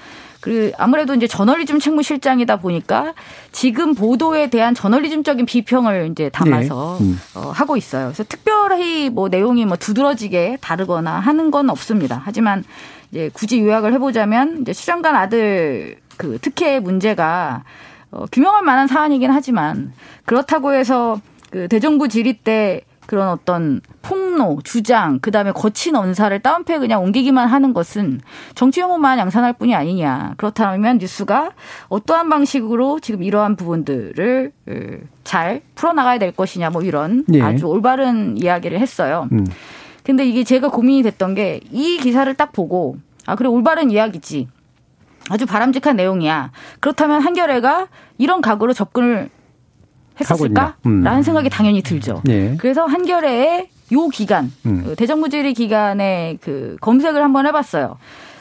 그 아무래도 이제 저널리즘 책무실장이다 보니까 지금 보도에 대한 저널리즘적인 비평을 이제 담아서
네. 음.
어, 하고 있어요. 그래서 특별히 뭐 내용이 뭐 두드러지게 다르거나 하는 건 없습니다. 하지만 이제 굳이 요약을 해보자면 이제 수장관 아들 그 특혜 문제가 어, 규명할 만한 사안이긴 하지만 그렇다고 해서 그 대정부 질의 때 그런 어떤 폭로, 주장, 그 다음에 거친 언사를 다운표에 그냥 옮기기만 하는 것은 정치 혐오만 양산할 뿐이 아니냐. 그렇다면 뉴스가 어떠한 방식으로 지금 이러한 부분들을 어, 잘 풀어나가야 될 것이냐, 뭐 이런
예.
아주 올바른 이야기를 했어요.
음.
근데 이게 제가 고민이 됐던 게 이 기사를 딱 보고 아, 그래, 올바른 이야기지. 아주 바람직한 내용이야. 그렇다면 한겨레가 이런 각오로 접근을 했었을까?
하고 있냐. 음.
라는 생각이 당연히 들죠.
예.
그래서 한겨레의 요 기간,
음.
그 대정부질의 기간에 그 검색을 한번 해봤어요.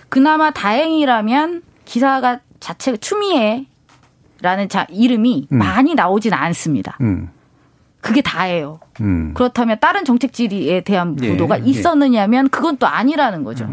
그나마 다행이라면 기사가 자체 추미애라는 자 이름이
음.
많이 나오진 않습니다.
음.
그게 다예요.
음.
그렇다면 다른 정책 질의에 대한
예,
보도가
예.
있었느냐면 그건 또 아니라는 거죠.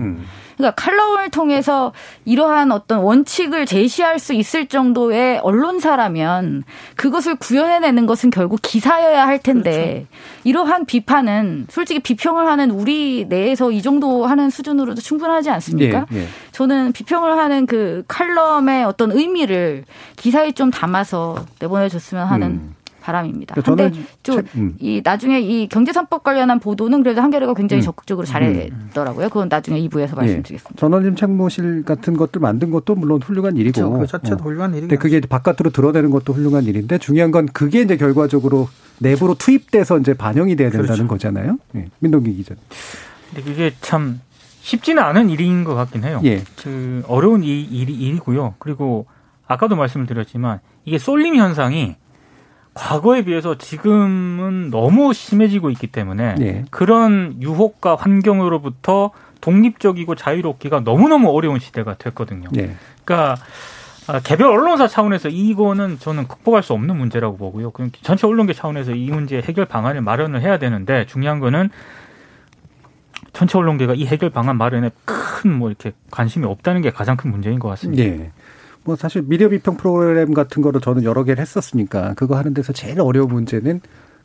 음.
그러니까 칼럼을 통해서 이러한 어떤 원칙을 제시할 수 있을 정도의 언론사라면 그것을 구현해내는 것은 결국 기사여야 할 텐데 이러한 비판은 솔직히 비평을 하는 우리 내에서 이 정도 하는 수준으로도 충분하지 않습니까?
예, 예.
저는 비평을 하는 그 칼럼의 어떤 의미를 기사에 좀 담아서 내보내줬으면 하는
음.
바람입니다.
그러니까 저는
근데 좀
책- 음.
이 나중에 이 경제산법 관련한 보도는 그래도 한겨레가 굉장히
음.
적극적으로 잘했더라고요. 그건 나중에 2부에서 말씀드리겠습니다.
예. 저널림 책무실 같은 것들 만든 것도 물론 훌륭한 일이고.
그렇죠. 그 자체도
어.
훌륭한 일이죠.
근데 그게 이제 바깥으로 드러내는 것도 훌륭한 일인데 중요한 건 그게 이제 결과적으로 내부로 투입돼서 이제 반영이 돼야 된다는
그렇죠.
거잖아요. 예. 민동기 기자.
근데 그게 참 쉽지는 않은 일인 것 같긴 해요.
예.
그 어려운 이 일이 일이고요. 그리고 아까도 말씀을 드렸지만 이게 쏠림 현상이 과거에 비해서 지금은 너무 심해지고 있기 때문에
예.
그런 유혹과 환경으로부터 독립적이고 자유롭기가 너무너무 어려운 시대가 됐거든요.
예.
그러니까 아, 개별 언론사 차원에서 이거는 저는 극복할 수 없는 문제라고 보고요. 그럼 전체 언론계 차원에서 이 문제 해결 방안을 마련을 해야 되는데 중요한 거는 전체 언론계가 이 해결 방안 마련에 큰 뭐 이렇게 관심이 없다는 게 가장 큰 문제인 것 같습니다.
예. 뭐 사실 미디어 비평 프로그램 같은 거를 저는 여러 개를 했었으니까 그거 하는 데서 제일 어려운 문제는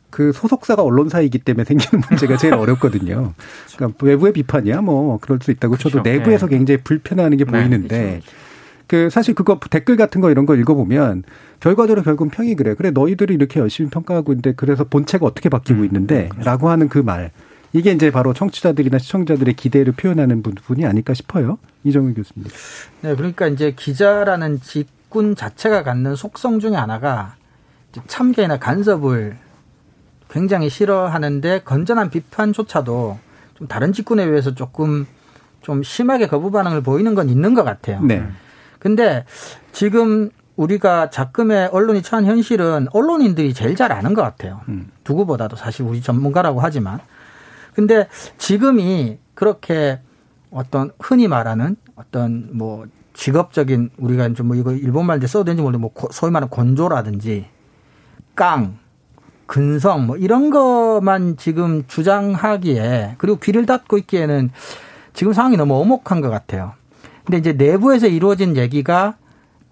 그 소속사가 언론사이기 때문에 생기는 문제가 제일 어렵거든요. 그러니까 외부의 비판이야 뭐 그럴 수 있다고
그렇죠.
내부에서
네.
굉장히 불편해하는 게
네,
보이는데
그렇죠.
그 사실 그거 댓글 같은 거 이런 거 읽어보면 결과적으로 결국은 평이 그래. 그래 너희들이 이렇게 열심히 평가하고 있는데 그래서 본체가 어떻게 바뀌고
음,
있는데라고 하는 그 말. 이게 이제 바로 청취자들이나 시청자들의 기대를 표현하는 부분이 아닐까 싶어요. 이정일 교수님.
네, 그러니까 이제 기자라는 직군 자체가 갖는 속성 중에 하나가 참견이나 간섭을 굉장히 싫어하는데 건전한 비판조차도 좀 다른 직군에 비해서 조금 좀 심하게 거부 반응을 보이는 건 있는 것 같아요.
네.
근데 지금 우리가 작금의 언론이 처한 현실은 언론인들이 제일 잘 아는 것 같아요.
음.
누구보다도 사실 우리 전문가라고 하지만. 근데 지금이 그렇게 어떤 흔히 말하는 어떤 뭐 직업적인 우리가 좀뭐 이거 일본 말인데 써도 되는지 모르는데 뭐 고- 소위 말하는 건조라든지 깡, 근성 뭐 이런 것만 지금 주장하기에 그리고 귀를 닫고 있기에는 지금 상황이 너무 엄혹한 것 같아요. 근데 이제 내부에서 이루어진 얘기가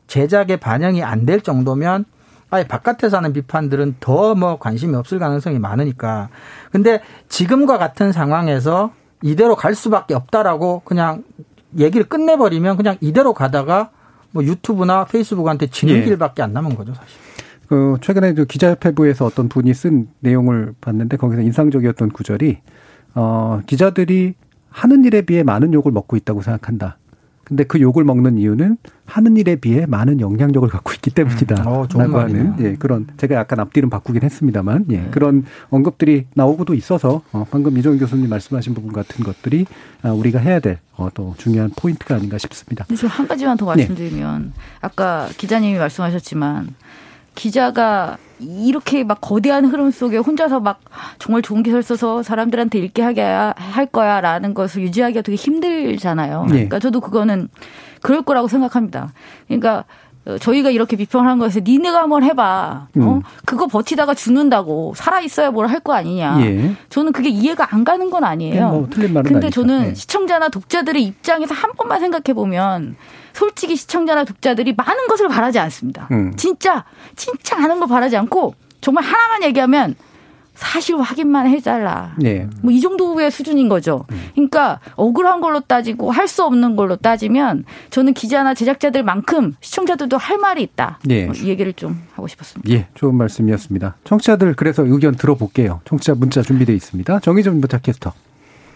제작에 반영이 안 될 정도면 아예 바깥에서 하는 비판들은 더 뭐 관심이 없을 가능성이 많으니까. 근데 지금과 같은 상황에서 이대로 갈 수밖에 없다라고 그냥 얘기를 끝내버리면 그냥 이대로 가다가 뭐 유튜브나 페이스북한테 지는
예.
길밖에 안 남은 거죠, 사실.
그 최근에 그 기자협회부에서 어떤 분이 쓴 내용을 봤는데 거기서 인상적이었던 구절이 어 기자들이 하는 일에 비해 많은 욕을 먹고 있다고 생각한다. 근데 그 욕을 먹는 이유는 하는 일에 비해 많은 영향력을 갖고 있기 때문이다.
음, 어, 좋은
라고 하는. 예, 그런 제가 약간 앞뒤는 바꾸긴 했습니다만 예, 그런 언급들이 나오고도 있어서 어, 방금 이종훈 교수님 말씀하신 부분 같은 것들이 아, 우리가 해야 될 어, 또 중요한 포인트가 아닌가 싶습니다.
좀한 가지만 더
네.
말씀드리면 아까 기자님이 말씀하셨지만 기자가 이렇게 막 거대한 흐름 속에 혼자서 막 정말 좋은 기사를 써서 사람들한테 읽게 하게 할 거야라는 것을 유지하기가 되게 힘들잖아요.
네.
그러니까 저도 그거는 그럴 거라고 생각합니다. 그러니까 어, 저희가 이렇게 비평을 한 거에서 니네가 한번 해봐. 어? 음. 그거 버티다가 죽는다고 살아 있어야 뭘 할 거 아니냐. 예. 저는 그게 이해가 안 가는 건 아니에요. 뭐 틀린 말은 근데 아니죠. 저는 네. 시청자나 독자들의 입장에서 한 번만 생각해 보면 솔직히 시청자나 독자들이 많은 것을 바라지 않습니다. 음. 진짜 진짜 많은 걸 바라지 않고 정말 하나만 얘기하면 사실 확인만 해달라. 네. 뭐 이 정도의 수준인 거죠. 그러니까 억울한 걸로 따지고 할 수 없는 걸로 따지면 저는 기자나 제작자들만큼 시청자들도 할 말이 있다. 네. 뭐 이 얘기를 좀 하고 싶었습니다.
예, 좋은 말씀이었습니다. 청취자들 그래서 의견 들어볼게요. 청취자 문자 준비되어 있습니다. 정의정 부터 캐스터.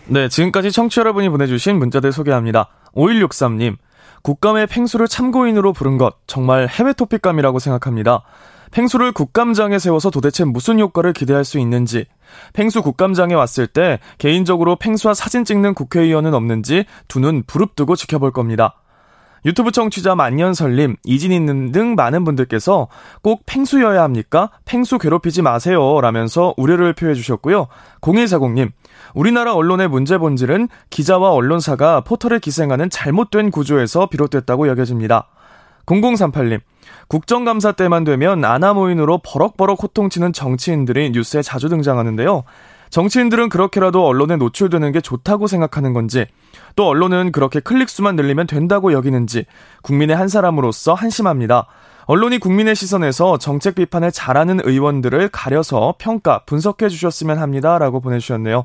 네, 지금까지 청취 자 여러분이 보내주신 문자들 소개합니다. 5163님, 국감의 팽수를 참고인으로 부른 것 정말 해외 토픽감이라고 생각합니다. 팽수를 국감장에 세워서 도대체 무슨 효과를 기대할 수 있는지, 팽수 국감장에 왔을 때 개인적으로 팽수와 사진 찍는 국회의원은 없는지 두 눈 부릅뜨고 지켜볼 겁니다. 유튜브 청취자 만년설님, 이진희님 등 많은 분들께서 꼭 팽수여야 합니까? 팽수 괴롭히지 마세요. 라면서 우려를 표해 주셨고요. 0140님, 우리나라 언론의 문제 본질은 기자와 언론사가 포털에 기생하는 잘못된 구조에서 비롯됐다고 여겨집니다. 0038님, 국정감사 때만 되면 아나모인으로 버럭버럭 호통치는 정치인들이 뉴스에 자주 등장하는데요. 정치인들은 그렇게라도 언론에 노출되는 게 좋다고 생각하는 건지, 또 언론은 그렇게 클릭수만 늘리면 된다고 여기는지, 국민의 한 사람으로서 한심합니다. 언론이 국민의 시선에서 정책 비판을 잘하는 의원들을 가려서 평가, 분석해 주셨으면 합니다. 라고 보내주셨네요.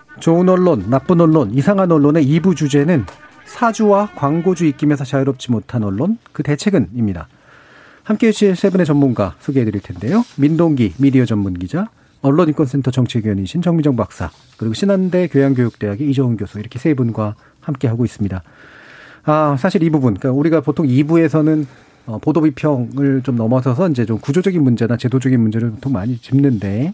좋은 언론, 나쁜 언론, 이상한 언론의 2부 주제는 사주와 광고주 입김에서 자유롭지 못한 언론, 그 대책은입니다. 함께 해주실 세 분의 전문가 소개해 드릴 텐데요. 민동기 미디어 전문 기자, 언론인권센터 정책위원이신 정미정 박사, 그리고 신한대 교양교육대학의 이정훈 교수, 이렇게 세 분과 함께 하고 있습니다. 아, 사실 이 부분, 그러니까 우리가 보통 2부에서는 어, 보도 비평을 좀 넘어서서 이제 좀 구조적인 문제나 제도적인 문제를 보통 많이 짚는데,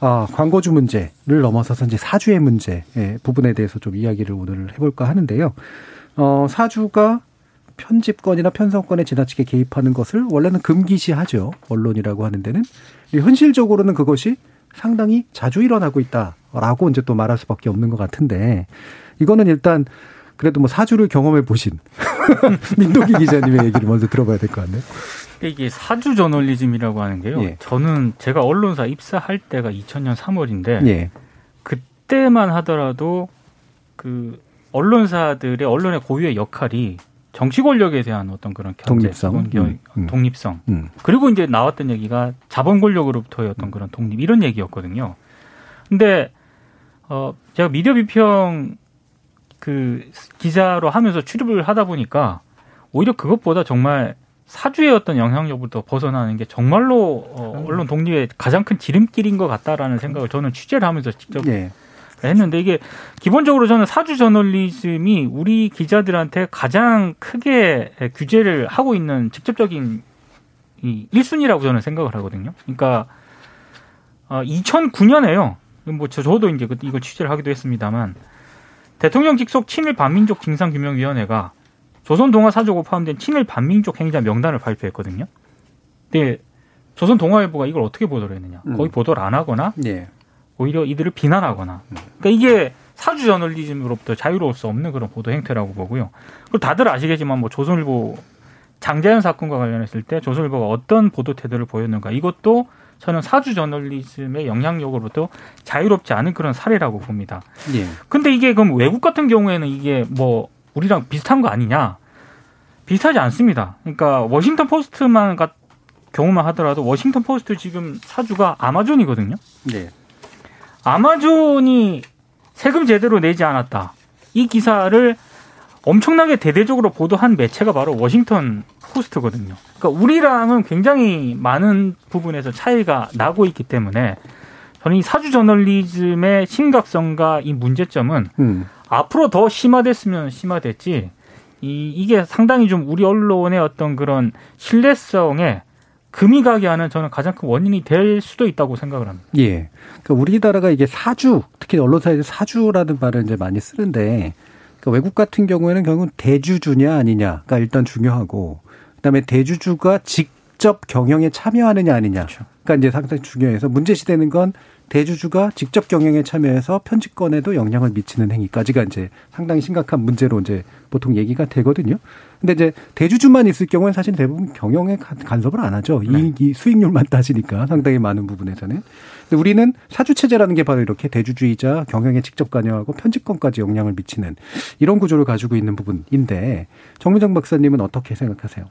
아, 광고주 문제를 넘어서서 이제 사주의 문제 부분에 대해서 좀 이야기를 오늘 해볼까 하는데요. 어, 사주가 편집권이나 편성권에 지나치게 개입하는 것을 원래는 금기시하죠. 언론이라고 하는 데는. 현실적으로는 그것이 상당히 자주 일어나고 있다라고 이제 또 말할 수밖에 없는 것 같은데 이거는 일단 그래도 뭐 사주를 경험해 보신 민동기 기자님의 얘기를 먼저 들어봐야 될 것 같네요.
이게 사주 저널리즘이라고 하는 게요. 예. 저는 제가 언론사 입사할 때가 2000년 3월인데 예. 그때만 하더라도 그 언론사들의 언론의 고유의 역할이 정치 권력에 대한 어떤 그런 견제, 독립성, 음, 음. 독립성. 음. 그리고 이제 나왔던 얘기가 자본 권력으로부터의 어떤 그런 독립 이런 얘기였거든요. 근데 어 제가 미디어 비평 그 기자로 하면서 출입을 하다 보니까 오히려 그것보다 정말 사주의 어떤 영향력부터 벗어나는 게 정말로 어, 언론 독립의 가장 큰 지름길인 것 같다라는 생각을 저는 취재를 하면서 직접 네. 했는데 이게 기본적으로 저는 사주 저널리즘이 우리 기자들한테 가장 크게 규제를 하고 있는 직접적인 이 1순위라고 저는 생각을 하거든요. 그러니까 어, 2009년에요. 뭐 저도 이제 그, 이걸 취재를 하기도 했습니다만 대통령 직속 친일 반민족 진상규명위원회가 조선 동아 사조고 포함된 친일 반민족 행자 명단을 발표했거든요. 근데 조선 동아일보가 이걸 어떻게 보도를 했느냐? 음. 거의 보도를 안 하거나 예. 오히려 이들을 비난하거나. 음. 그러니까 이게 사주 저널리즘으로부터 자유로울 수 없는 그런 보도 행태라고 보고요. 그리고 다들 아시겠지만 뭐 조선일보 장자연 사건과 관련했을 때 조선일보가 어떤 보도 태도를 보였는가 이것도 저는 사주 저널리즘의 영향력으로부터 자유롭지 않은 그런 사례라고 봅니다. 예. 근데 이게 그럼 외국 같은 경우에는 이게 뭐 우리랑 비슷한 거 아니냐? 비슷하지 않습니다. 그러니까 워싱턴 포스트만 경우만 하더라도 워싱턴 포스트 지금 사주가 아마존이거든요.
네.
아마존이 세금 제대로 내지 않았다. 이 기사를 엄청나게 대대적으로 보도한 매체가 바로 워싱턴 포스트거든요. 그러니까 우리랑은 굉장히 많은 부분에서 차이가 나고 있기 때문에 저는 이 사주 저널리즘의 심각성과 이 문제점은 음. 앞으로 더 심화됐으면 심화됐지 이 이게 상당히 좀 우리 언론의 어떤 그런 신뢰성에 금이 가게 하는 저는 가장 큰 원인이 될 수도 있다고 생각을 합니다.
예. 그러니까 우리나라가 이게 사주, 특히 언론사에서 사주라는 말을 이제 많이 쓰는데 그러니까 외국 같은 경우에는 결국 대주주냐 아니냐가 일단 중요하고 그다음에 대주주가 직접 경영에 참여하느냐 아니냐. 그렇죠. 그러니까 이제 상당히 중요해서 문제시 되는 건 대주주가 직접 경영에 참여해서 편집권에도 영향을 미치는 행위까지가 이제 상당히 심각한 문제로 이제 보통 얘기가 되거든요. 근데 이제 대주주만 있을 경우는 사실 대부분 경영에 간섭을 안 하죠. 네. 이 수익률만 따지니까 상당히 많은 부분에서는. 근데 우리는 사주 체제라는 게 바로 이렇게 대주주이자 경영에 직접 관여하고 편집권까지 영향을 미치는 이런 구조를 가지고 있는 부분인데 정민정 박사님은 어떻게 생각하세요?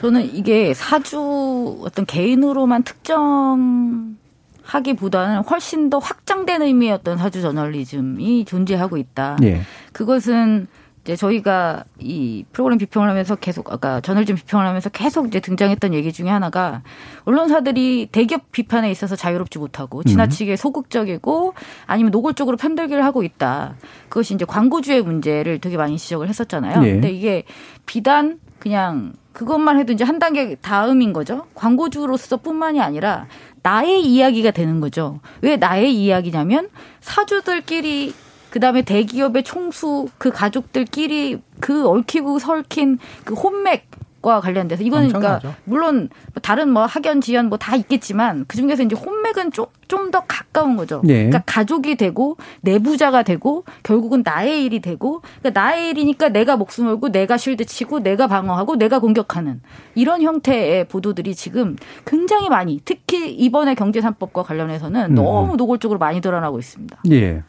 저는 이게 사주 어떤 개인으로만 특정 하기보다는 훨씬 더 확장된 의미의 어떤 사주 저널리즘이 존재하고 있다. 예. 그것은 이제 저희가 이 프로그램 비평을 하면서 계속 아까 저널리즘 비평을 하면서 계속 이제 등장했던 얘기 중에 하나가 언론사들이 대기업 비판에 있어서 자유롭지 못하고 지나치게 소극적이고 아니면 노골적으로 편들기를 하고 있다. 그것이 이제 광고주의 문제를 되게 많이 지적을 했었잖아요. 예. 근데 이게 비단 그냥 그것만 해도 이제 한 단계 다음인 거죠. 광고주로서뿐만이 아니라 나의 이야기가 되는 거죠. 왜 나의 이야기냐면 사주들끼리 그다음에 대기업의 총수 그 가족들끼리 그 얽히고 설킨 그 혼맥 과 관련돼서 이거는 그러니까 물론 다른 뭐 학연 지연 뭐 다 있겠지만 그 중에서 이제 혼맥은 좀 좀 더 가까운 거죠. 네. 그러니까 가족이 되고 내부자가 되고 결국은 나의 일이 되고 그러니까 나의 일이니까 내가 목숨 걸고 내가 실드 치고 내가 방어하고 내가 공격하는 이런 형태의 보도들이 지금 굉장히 많이 특히 이번에 경제 3법과 관련해서는 음. 너무 노골적으로 많이 드러나고 있습니다.
예.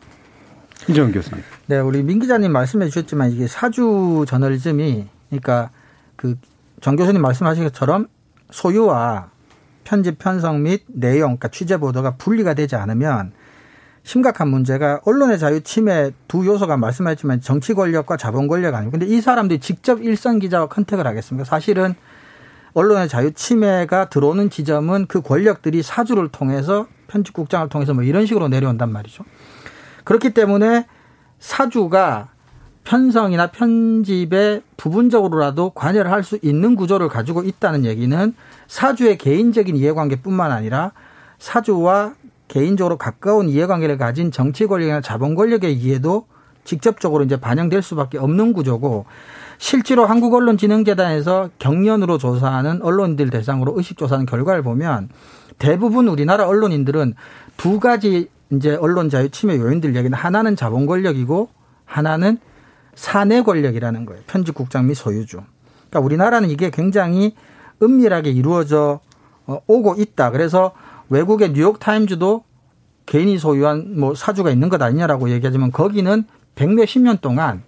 이정 교수님.
네, 우리 민 기자님 말씀해 주셨지만 이게 사주 저널리즘이 그러니까 그 정 교수님 말씀하신 것처럼 소유와 편집 편성 및 내용, 그러니까 취재 보도가 분리가 되지 않으면 심각한 문제가 언론의 자유 침해 두 요소가 말씀하셨지만 정치 권력과 자본 권력 아니고 근데 이 사람들이 직접 일선 기자와 컨택을 하겠습니까? 사실은 언론의 자유 침해가 들어오는 지점은 그 권력들이 사주를 통해서 편집국장을 통해서 뭐 이런 식으로 내려온단 말이죠. 그렇기 때문에 사주가 편성이나 편집에 부분적으로라도 관여를 할 수 있는 구조를 가지고 있다는 얘기는 사주의 개인적인 이해관계뿐만 아니라 사주와 개인적으로 가까운 이해관계를 가진 정치 권력이나 자본 권력의 이해도 직접적으로 이제 반영될 수밖에 없는 구조고 실제로 한국언론진흥재단에서 경련으로 조사하는 언론인들 대상으로 의식 조사하는 결과를 보면 대부분 우리나라 언론인들은 두 가지 이제 언론 자유 침해 요인들 얘기는 하나는 자본 권력이고 하나는 사내 권력이라는 거예요. 편집국장 및 소유주. 그러니까 우리나라는 이게 굉장히 은밀하게 이루어져 어, 오고 있다. 그래서 외국의 뉴욕 타임즈도 개인이 소유한 뭐 사주가 있는 것 아니냐라고 얘기하지만 거기는 백몇십 년 동안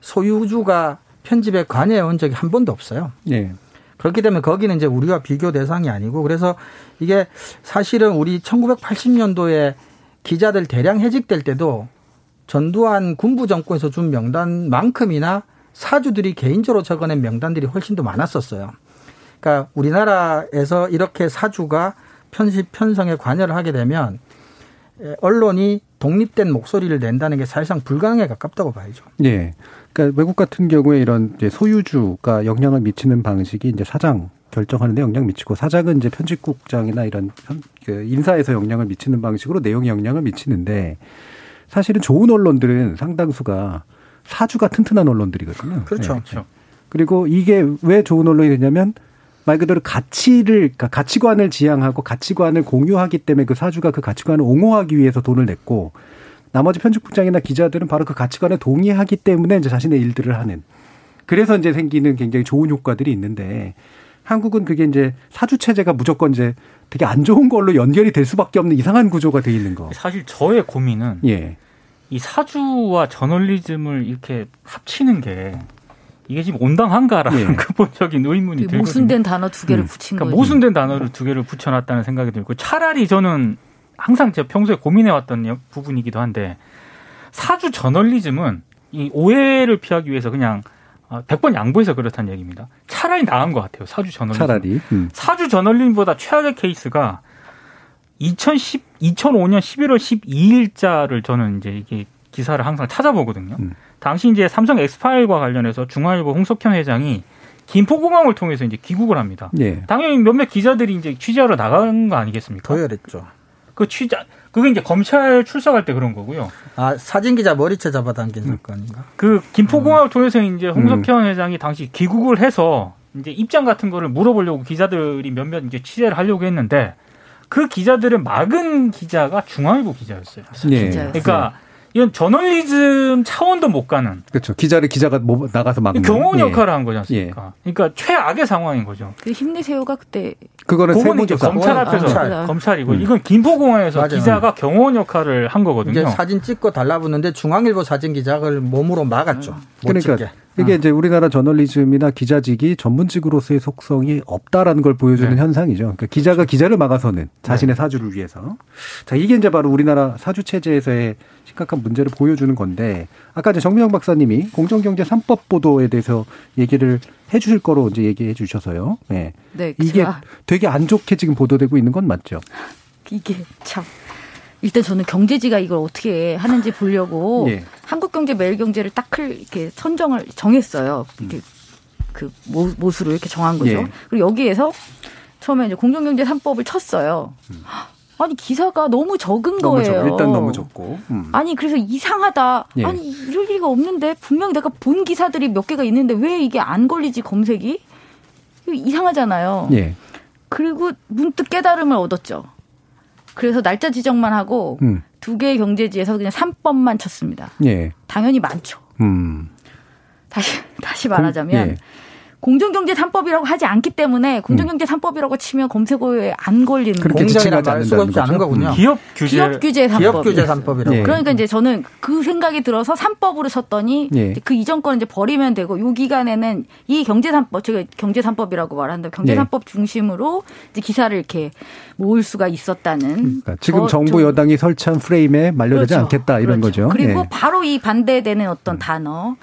소유주가 편집에 관여해 온 적이 한 번도 없어요. 네. 그렇기 때문에 거기는 이제 우리와 비교 대상이 아니고 그래서 이게 사실은 우리 1980년도에 기자들 대량 해직될 때도 전두환 군부 정권에서 준 명단만큼이나 사주들이 개인적으로 적어낸 명단들이 훨씬 더 많았었어요. 그러니까 우리나라에서 이렇게 사주가 편집 편성에 관여를 하게 되면 언론이 독립된 목소리를 낸다는 게 사실상 불가능에 가깝다고 봐야죠.
네. 그러니까 외국 같은 경우에 이런 소유주가 영향을 미치는 방식이 이제 사장 결정하는데 영향 미치고 사장은 이제 편집국장이나 이런 그 인사에서 영향을 미치는 방식으로 내용에 영향을 미치는데 사실은 좋은 언론들은 상당수가 사주가 튼튼한 언론들이거든요.
그렇죠. 네. 그렇죠.
그리고 이게 왜 좋은 언론이 되냐면 말 그대로 가치를 그러니까 가치관을 지향하고 가치관을 공유하기 때문에 그 사주가 그 가치관을 옹호하기 위해서 돈을 냈고 나머지 편집국장이나 기자들은 바로 그 가치관에 동의하기 때문에 이제 자신의 일들을 하는 그래서 이제 생기는 굉장히 좋은 효과들이 있는데 한국은 그게 이제 사주 체제가 무조건 이제 되게 안 좋은 걸로 연결이 될 수밖에 없는 이상한 구조가 돼 있는 거.
사실 저의 고민은 예. 이 사주와 저널리즘을 이렇게 합치는 게 이게 지금 온당한가라는
예.
근본적인 의문이
그
들거든요.
모순된 단어 두 개를
음.
붙인
그러니까
거예요.
모순된 단어를 두 개를 붙여놨다는 생각이 들고 차라리 저는 항상 제가 평소에 고민해왔던 여- 부분이기도 한데 사주 저널리즘은 이 오해를 피하기 위해서 그냥 어, 100번 양보해서 그렇다는 얘기입니다. 차라리 나은 것 같아요. 사주 저널리즘.
차라리. 음.
사주 저널리즘보다 최악의 케이스가 2010, 2005년 11월 12일자를 저는 이제 이게 기사를 항상 찾아보거든요.
음.
당시 이제 삼성 엑스파일과 관련해서 중앙일보 홍석현 회장이 김포공항을 통해서 이제 귀국을 합니다.
예.
당연히 몇몇 기자들이 이제 취재하러 나가는 거 아니겠습니까?
도열했죠.
그 취재 그게 이제 검찰 출석할 때 그런 거고요.
아 사진 기자 머리채 잡아당긴 사건인가?
그 김포공항을 통해서 이제 홍석현 회장이 당시 귀국을 해서 이제 입장 같은 거를 물어보려고 기자들이 몇몇 이제 취재를 하려고 했는데 그 기자들을 막은 기자가 중앙일보 기자였어요.
예.
진짜요?
그러니까 이건 저널리즘 차원도 못 가는
그렇죠. 기자를 기자가 뭐 나가서 막는
경호원
예.
역할을 한 거지 않습니까? 그러니까 최악의 상황인 거죠.
그 힘내세요가 그때
그거는 세무조사.
검찰 앞에서
검찰.
검찰 이고
음.
이건 김포공항에서
맞아요.
기자가 경호원 역할을 한 거거든요.
이제 사진 찍고 달라붙는데 중앙일보 사진 기자를 몸으로 막았죠. 못
그러니까
찍게.
이게 이제 우리나라 저널리즘이나 기자직이 전문직으로서의 속성이 없다라는 걸 보여주는
네.
현상이죠. 그러니까 기자가 기자를 막아서는 자신의 사주를 위해서. 자, 이게 이제 바로 우리나라 사주 체제에서의 심각한 문제를 보여주는 건데 아까 이제 정미영 박사님이 공정경제 3법 보도에 대해서 얘기를 해 주실 거로 이제 얘기해 주셔서요. 예.
네,
이게
제가
되게 안 좋게 지금 보도되고 있는 건 맞죠?
이게 참 일단 저는 경제지가 이걸 어떻게 하는지 보려고
예.
한국경제 매일경제를 딱 클- 이렇게 선정을 정했어요. 이렇게 그 모- 모수로 이렇게 정한 거죠.
예.
그리고 여기에서 처음에 이제 공정경제 3법을 쳤어요. 아니 기사가 너무 적은
음. 너무
거예요.
적 일단 너무 적고. 음.
아니 그래서 이상하다.
예.
아니 이럴 리가 없는데 분명히 내가 본 기사들이 몇 개가 있는데 왜 이게 안 걸리지 검색이? 이상하잖아요.
예.
그리고 문득 깨달음을 얻었죠. 그래서 날짜 지정만 하고
음.
두 개의 경제지에서 그냥 3법만 쳤습니다.
예.
당연히 많죠.
음.
다시 다시 말하자면
예.
공정경제 3법이라고 하지 않기 때문에 공정경제 3법이라고 치면 검색어에 안 걸리는
그렇게 지칭하지
말 수가 없지
않는다는
않은
거죠?
거군요.
기업 규제
기업 규제 3법.
기업 규제 3법이라고.
예.
그러니까 이제 저는 그 생각이 들어서 3법으로 쳤더니
예.
이제 그 이전 거는 이제 버리면 되고 요 기간에는 이 경제 3법 제가 경제 3법이라고 말한다. 경제
예.
3법 중심으로 이제 기사를 이렇게 모을 수가 있었다는
그러니까 지금
저-
정부
좀-
여당이 설치한 프레임에 말려들지
그렇죠.
않겠다 이런
그렇죠.
거죠.
그리고
예.
바로 이 반대되는 어떤 단어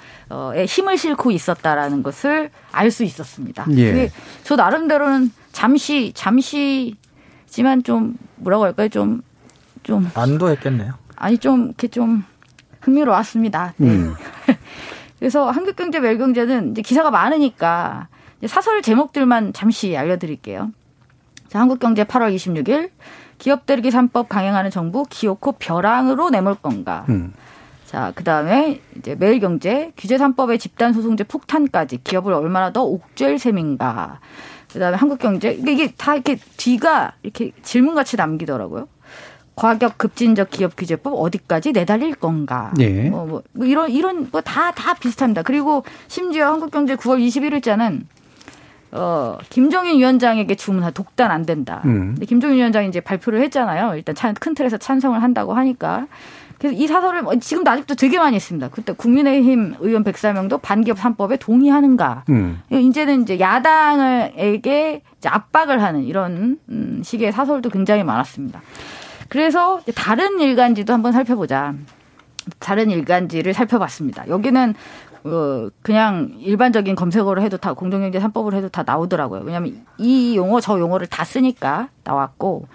에 힘을 싣고 있었다라는 것을 알 수 있었습니다.
예.
그게 저 나름대로는 잠시 잠시지만 좀 뭐라고 할까요? 좀 좀
안도 했겠네요.
아니 좀 이렇게 좀 흥미로웠습니다. 네.
음.
그래서 한국경제 멜경제는 이제 기사가 많으니까 이제 사설 제목들만 잠시 알려드릴게요. 자, 한국경제 8월 26일 기업 대리기 3법 강행하는 정부 기어코 벼랑으로 내몰 건가.
음.
자, 그 다음에 이제 매일경제 규제 3법의 집단 소송제 폭탄까지 기업을 얼마나 더 옥죄일 셈인가. 그 다음에 한국경제 이게, 다 이렇게 뒤가 이렇게 질문같이 남기더라고요. 과격 급진적 기업 규제법 어디까지 내달릴 건가?
예.
뭐, 뭐, 뭐 이런 이런 거다다 비슷합니다. 그리고 심지어 한국경제 9월 21일자는 어 김정인 위원장에게 주문한 독단 안 된다.
음.
근데 김정인 위원장이 이제 발표를 했잖아요. 일단 찬- 큰 틀에서 찬성을 한다고 하니까. 그래서 이 사설을 뭐 지금도 아직도 되게 많이 했습니다. 그때 국민의힘 의원 104명도 반기업 3법에 동의하는가.
음.
이제는 이제 야당에게 이제 압박을 하는 이런 음, 식의 사설도 굉장히 많았습니다. 그래서 다른 일간지도 한번 살펴보자. 다른 일간지를 살펴봤습니다. 여기는 어 그냥 일반적인 검색어로 해도 다 공정경제 3법으로 해도 다 나오더라고요. 왜냐하면 이 용어 저 용어를 다 쓰니까 나왔고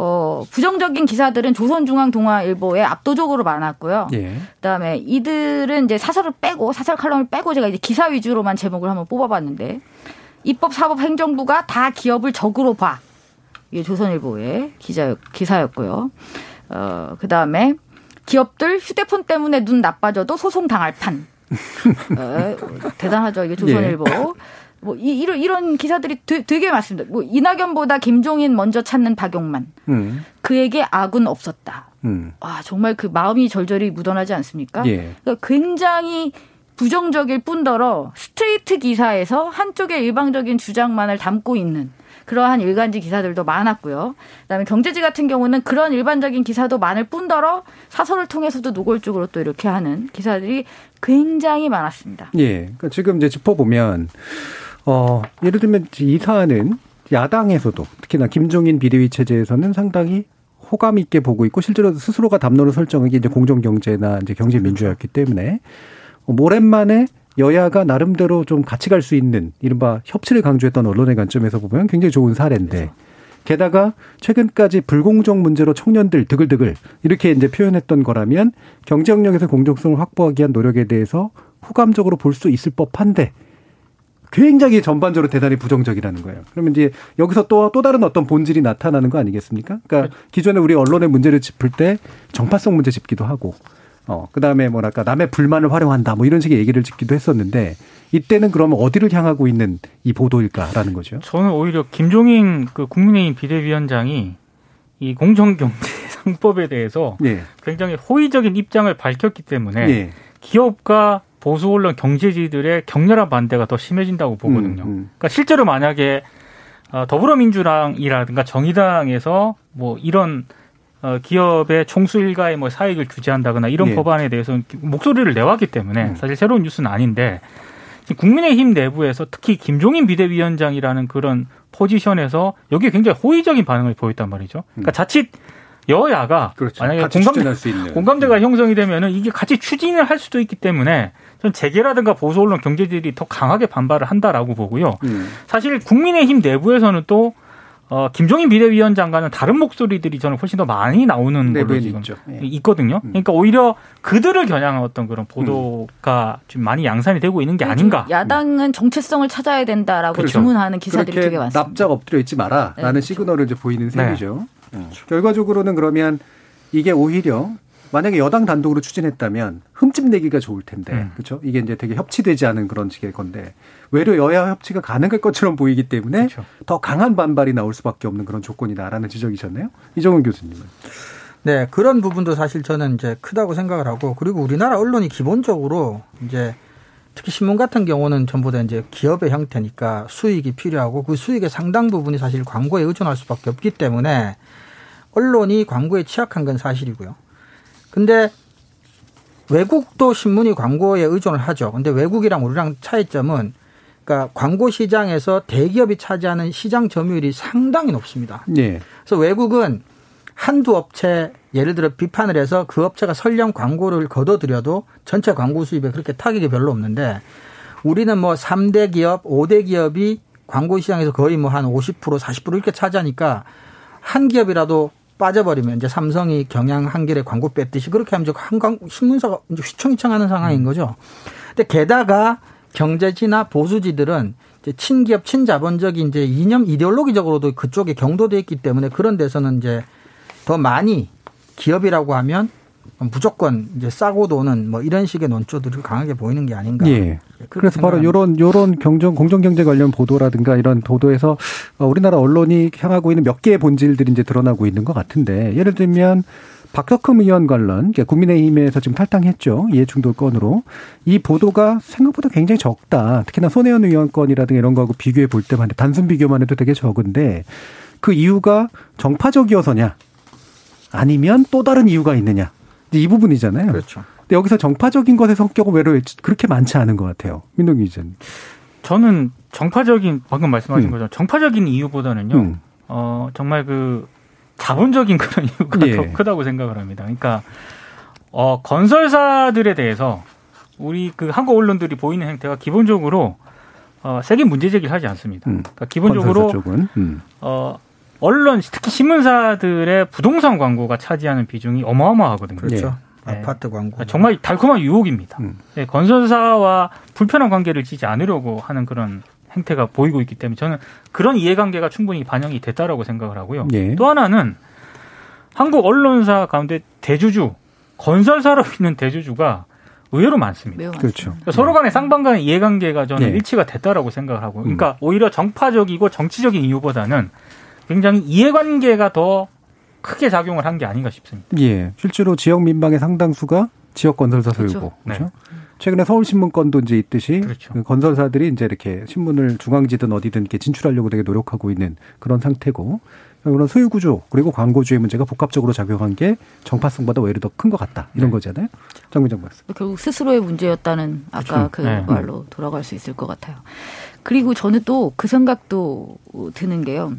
어 부정적인 기사들은 조선중앙동아일보에 압도적으로 많았고요.
예.
그다음에 이들은 이제 사설을 빼고 사설 칼럼을 빼고 제가 이제 기사 위주로만 제목을 한번 뽑아봤는데 입법 사법 행정부가 다 기업을 적으로 봐. 이게 조선일보의 기자 기사였고요. 어 그다음에 기업들 휴대폰 때문에 눈 나빠져도 소송 당할 판. 어, 대단하죠 이게 조선일보. 뭐 이, 이런 이런 기사들이 되, 되게 많습니다. 뭐 이낙연보다 김종인 먼저 찾는 박용만.
음.
그에게 악은 없었다.
음.
아, 정말 그 마음이 절절히 묻어나지 않습니까?
예.
그러니까 굉장히 부정적일 뿐더러 스트레이트 기사에서 한쪽의 일방적인 주장만을 담고 있는 그러한 일간지 기사들도 많았고요. 그다음에 경제지 같은 경우는 그런 일반적인 기사도 많을 뿐더러 사설을 통해서도 노골적으로 또 이렇게 하는 기사들이 굉장히 많았습니다.
예. 그러니까 지금 이제 짚어보면 어, 예를 들면 이 사안은 야당에서도 특히나 김종인 비대위 체제에서는 상당히 호감 있게 보고 있고 실제로 스스로가 담론을 설정한 게 이제 공정 경제나 이제 경제 민주화였기 때문에 오랜만에 여야가 나름대로 좀 같이 갈 수 있는 이른바 협치를 강조했던 언론의 관점에서 보면 굉장히 좋은 사례인데. 게다가 최근까지 불공정 문제로 청년들 드글드글 이렇게 이제 표현했던 거라면 경제 영역에서 공정성을 확보하기 위한 노력에 대해서 호감적으로 볼 수 있을 법한데 굉장히 전반적으로 대단히 부정적이라는 거예요. 그러면 이제 여기서 또, 또 다른 어떤 본질이 나타나는 거 아니겠습니까? 그러니까 기존에 우리 언론의 문제를 짚을 때 정파성 문제 짚기도 하고, 어, 그 다음에 뭐랄까, 남의 불만을 활용한다, 뭐 이런 식의 얘기를 짚기도 했었는데, 이때는 그러면 어디를 향하고 있는 이 보도일까라는 거죠.
저는 오히려 김종인 그 국민의힘 비대위원장이 이 공정경제상법에 대해서 예. 굉장히 호의적인 입장을 밝혔기 때문에 예. 기업과 보수 언론 경제지들의 격렬한 반대가 더 심해진다고 보거든요. 음, 음. 그러니까 실제로 만약에 어, 더불어민주당이라든가 정의당에서 뭐 이런 어, 기업의 총수 일가의 뭐 사익을 규제한다거나 이런 예. 법안에 대해서 목소리를 내왔기 때문에 음. 사실 새로운 뉴스는 아닌데 국민의힘 내부에서 특히 김종인 비대위원장이라는 그런 포지션에서 여기에 굉장히 호의적인 반응을 보였단 말이죠. 그러니까 음. 자칫 여야가
그렇죠. 만약에 공감대,
공감대가 음. 형성이 되면은 이게 같이 추진을 할 수도 있기 때문에 전 재계라든가 보수 언론 경제들이 더 강하게 반발을 한다라고 보고요. 음. 사실 국민의힘 내부에서는 또 어, 김종인 비대위원장과는 다른 목소리들이 저는 훨씬 더 많이 나오는 걸로 지금 있죠. 예. 있거든요. 음. 그러니까 오히려 그들을 겨냥한 어떤 그런 보도가 음. 좀 많이 양산이 되고 있는 게. 아닌가.
야당은 정체성을 찾아야 된다라고 그렇죠. 주문하는 기사들이 되게 많습니다.
납작 엎드려 있지 마라라는 네, 그렇죠. 시그널을 이제 보이는 셈이죠. 네. 음. 결과적으로는 그러면 이게 오히려 만약에 여당 단독으로 추진했다면 흠집 내기가 좋을 텐데 음. 그렇죠? 이게 이제 되게 협치되지 않은 그런 식의 건데 외려 여야 협치가 가능할 것처럼 보이기 때문에 그렇죠. 더 강한 반발이 나올 수밖에 없는 그런 조건이다라는 지적이셨네요. 이정훈 교수님은.
네, 그런 부분도 사실 저는 이제 크다고 생각을 하고 그리고 우리나라 언론이 기본적으로 이제 특히 신문 같은 경우는 전부 다 이제 기업의 형태니까 수익이 필요하고 그 수익의 상당 부분이 사실 광고에 의존할 수밖에 없기 때문에 언론이 광고에 취약한 건 사실이고요. 근데 외국도 신문이 광고에 의존을 하죠. 근데 외국이랑 우리랑 차이점은 그러니까 광고 시장에서 대기업이 차지하는 시장 점유율이 상당히 높습니다. 네. 그래서 외국은 한두 업체 예를 들어 비판을 해서 그 업체가 설령 광고를 걷어들여도 전체 광고 수입에 그렇게 타격이 별로 없는데 우리는 뭐 3대 기업, 5대 기업이 광고 시장에서 거의 뭐 한 50% 40% 이렇게 차지하니까 한 기업이라도 빠져버리면 이제 삼성이 경향 한길에 광고 뺐듯이 그렇게 하면 한광 신문사가 이제 휘청휘청하는 상황인 거죠. 근데 게다가 경제지나 보수지들은 이제 친기업 친자본적인 이제 이념 이데올로기적으로도 그쪽에 경도돼 있기 때문에 그런 데서는 이제 더 많이 기업이라고 하면 무조건 이제 싸고 도는 뭐 이런 식의 논조들이 강하게 보이는 게 아닌가.
예. 그래서 바로 요런 요런 경정 공정 경제 관련 보도라든가 이런 보도에서 어, 우리나라 언론이 향하고 있는 몇 개의 본질들이 이제 드러나고 있는 것 같은데 예를 들면 박덕흠 의원 관련 국민의힘에서 지금 탈당했죠. 이해충돌 건으로. 이 보도가 생각보다 굉장히 적다. 특히나 손혜원 의원 건이라든가 이런 거하고 비교해 볼 때만 단순 비교만 해도 되게 적은데 그 이유가 정파적이어서냐 아니면 또 다른 이유가 있느냐 이 부분이잖아요.
그렇죠.
근데 여기서 정파적인 것의 성격은 외로 그렇게 많지 않은 것 같아요. 민동기 기자님.
저는 정파적인 방금 말씀하신 음. 거죠. 정파적인 이유보다는요. 음. 어 정말 그 자본적인 그런 이유가 예. 더 크다고 생각을 합니다. 그러니까 어 건설사들에 대해서 우리 그 한국 언론들이 보이는 행태가 기본적으로 어 세계 문제 제기를 하지 않습니다. 음. 그러니까 기본적으로 음. 어 언론 특히 신문사들의 부동산 광고가 차지하는 비중이 어마어마하거든요.
그렇죠. 네. 아파트 광고.
정말 달콤한 유혹입니다. 음. 네, 건설사와 불편한 관계를 지지 않으려고 하는 그런 행태가 보이고 있기 때문에 저는 그런 이해관계가 충분히 반영이 됐다라고 생각을 하고요. 예. 또 하나는 한국 언론사 가운데 대주주 건설사로 있는 대주주가 의외로 많습니다.
그렇죠.
그러니까 서로 간의 쌍방 간의 이해관계가 저는 네. 일치가 됐다라고 생각을 하고, 그러니까 음. 오히려 정파적이고 정치적인 이유보다는 굉장히 이해관계가 더 크게 작용을 한 게 아닌가 싶습니다.
예. 실제로 지역 민방의 상당수가 지역 건설사 소유고. 그렇죠. 그렇죠? 네. 최근에 서울신문 건도 이제 있듯이
그렇죠.
그 건설사들이 이제 이렇게 신문을 중앙지든 어디든 이렇게 진출하려고 되게 노력하고 있는 그런 상태고 그런 소유 구조 그리고 광고주의 문제가 복합적으로 작용한 게 정파성보다 오히려 더 큰 것 같다 이런
네.
거잖아요. 정민정 박사.
결국 스스로의 문제였다는 아까
그렇죠.
그
네.
말로 돌아갈 수 있을 것 같아요. 그리고 저는 또 그 생각도 드는 게요.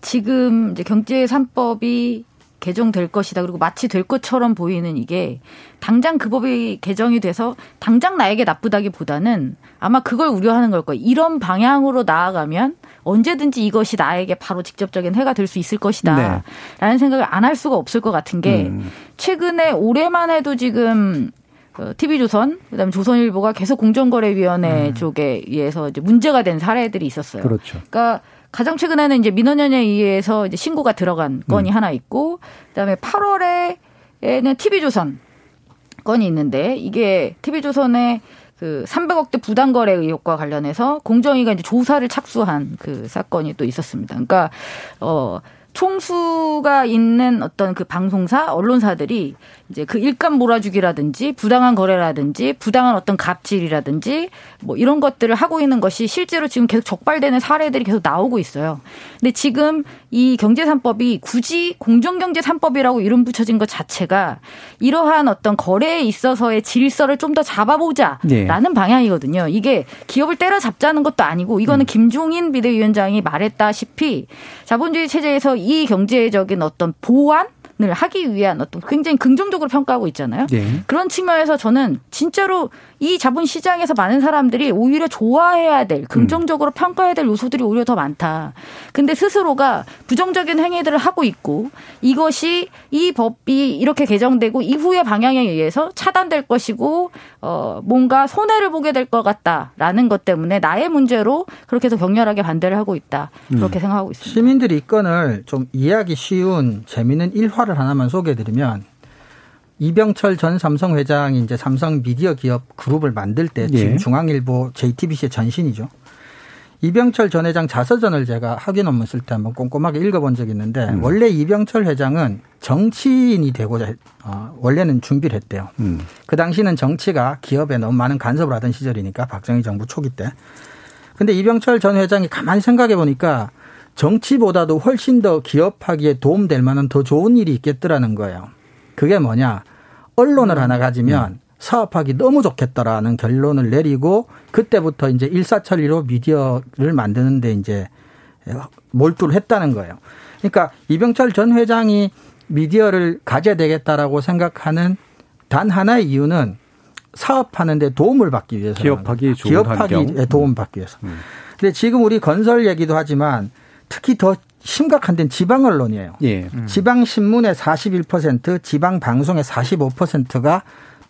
지금 이제 경제 3법이 개정될 것이다. 그리고 마치 될 것처럼 보이는 이게 당장 그 법이 개정이 돼서 당장 나에게 나쁘다기보다는 아마 그걸 우려하는 걸 거예요. 이런 방향으로 나아가면 언제든지 이것이 나에게 바로 직접적인 해가 될 수 있을 것이다.
네.
라는 생각을 안 할 수가 없을 것 같은 게
음.
최근에 올해만 해도 지금 어, TV조선, 그다음에 조선일보가 계속 공정거래위원회 쪽에 의해서 이제 문제가 된 사례들이 있었어요.
그렇죠.
그러니까 가장 최근에는 이제 민원연에 의해서 이제 신고가 들어간 건이 하나 있고, 그다음에 8월에는 TV조선 건이 있는데 이게 TV조선의 그 300억대 부당 거래 의혹과 관련해서 공정위가 이제 조사를 착수한 그 사건이 또 있었습니다. 그러니까 어 총수가 있는 어떤 그 방송사 언론사들이 이제 그 일감 몰아주기라든지 부당한 거래라든지 부당한 어떤 갑질이라든지 뭐 이런 것들을 하고 있는 것이 실제로 지금 계속 적발되는 사례들이 계속 나오고 있어요. 근데 지금 이 경제산법이 굳이 공정경제 3법이라고 이름 붙여진 것 자체가 이러한 어떤 거래에 있어서의 질서를 좀 더 잡아보자라는 방향이거든요. 이게 기업을 때려잡자는 것도 아니고 이거는 김종인 비대위원장이 말했다시피 자본주의 체제에서 이 경제적인 어떤 보완 을 하기 위한 어떤 굉장히 긍정적으로 평가하고 있잖아요.
네.
그런 측면에서 저는 진짜로 이 자본 시장에서 많은 사람들이 오히려 좋아해야 될 긍정적으로 평가해야 될 요소들이 오히려 더 많다. 근데 스스로가 부정적인 행위들을 하고 있고 이것이 이 법이 이렇게 개정되고 이후의 방향에 의해서 차단될 것이고 어 뭔가 손해를 보게 될 것 같다라는 것 때문에 나의 문제로 그렇게 해서 격렬하게 반대를 하고 있다. 그렇게 생각하고 있습니다.
시민들이 이 건을 좀 이해하기 쉬운 재미있는 일화 를 하나만 소개해드리면 이병철 전 삼성 회장이 이제 삼성 미디어 기업 그룹을 만들 때 지금
예.
중앙일보 JTBC의 전신이죠. 이병철 전 회장 자서전을 제가 학위 논문 쓸 때 한번 꼼꼼하게 읽어본 적이 있는데 원래 이병철 회장은 정치인이 되고자 했- 어, 원래는 준비를 했대요.
음.
그 당시는 정치가 기업에 너무 많은 간섭을 하던 시절이니까 박정희 정부 초기 때. 근데 이병철 전 회장이 가만히 생각해 보니까 정치보다도 훨씬 더 기업하기에 도움될 만한 더 좋은 일이 있겠더라는 거예요. 그게 뭐냐. 언론을 하나 가지면 사업하기 너무 좋겠다라는 결론을 내리고 그때부터 이제 일사천리로 미디어를 만드는데 이제 몰두를 했다는 거예요. 그러니까 이병철 전 회장이 미디어를 가져야 되겠다라고 생각하는 단 하나의 이유는 사업하는데 도움을 받기 위해서
기업하기 좋은
기업하기
환경. 음.
도움 받기 위해서. 근데 지금 우리 건설 얘기도 하지만 특히 더 심각한 데는 지방 언론이에요.
예.
지방 신문의 41%, 지방 방송의 45%가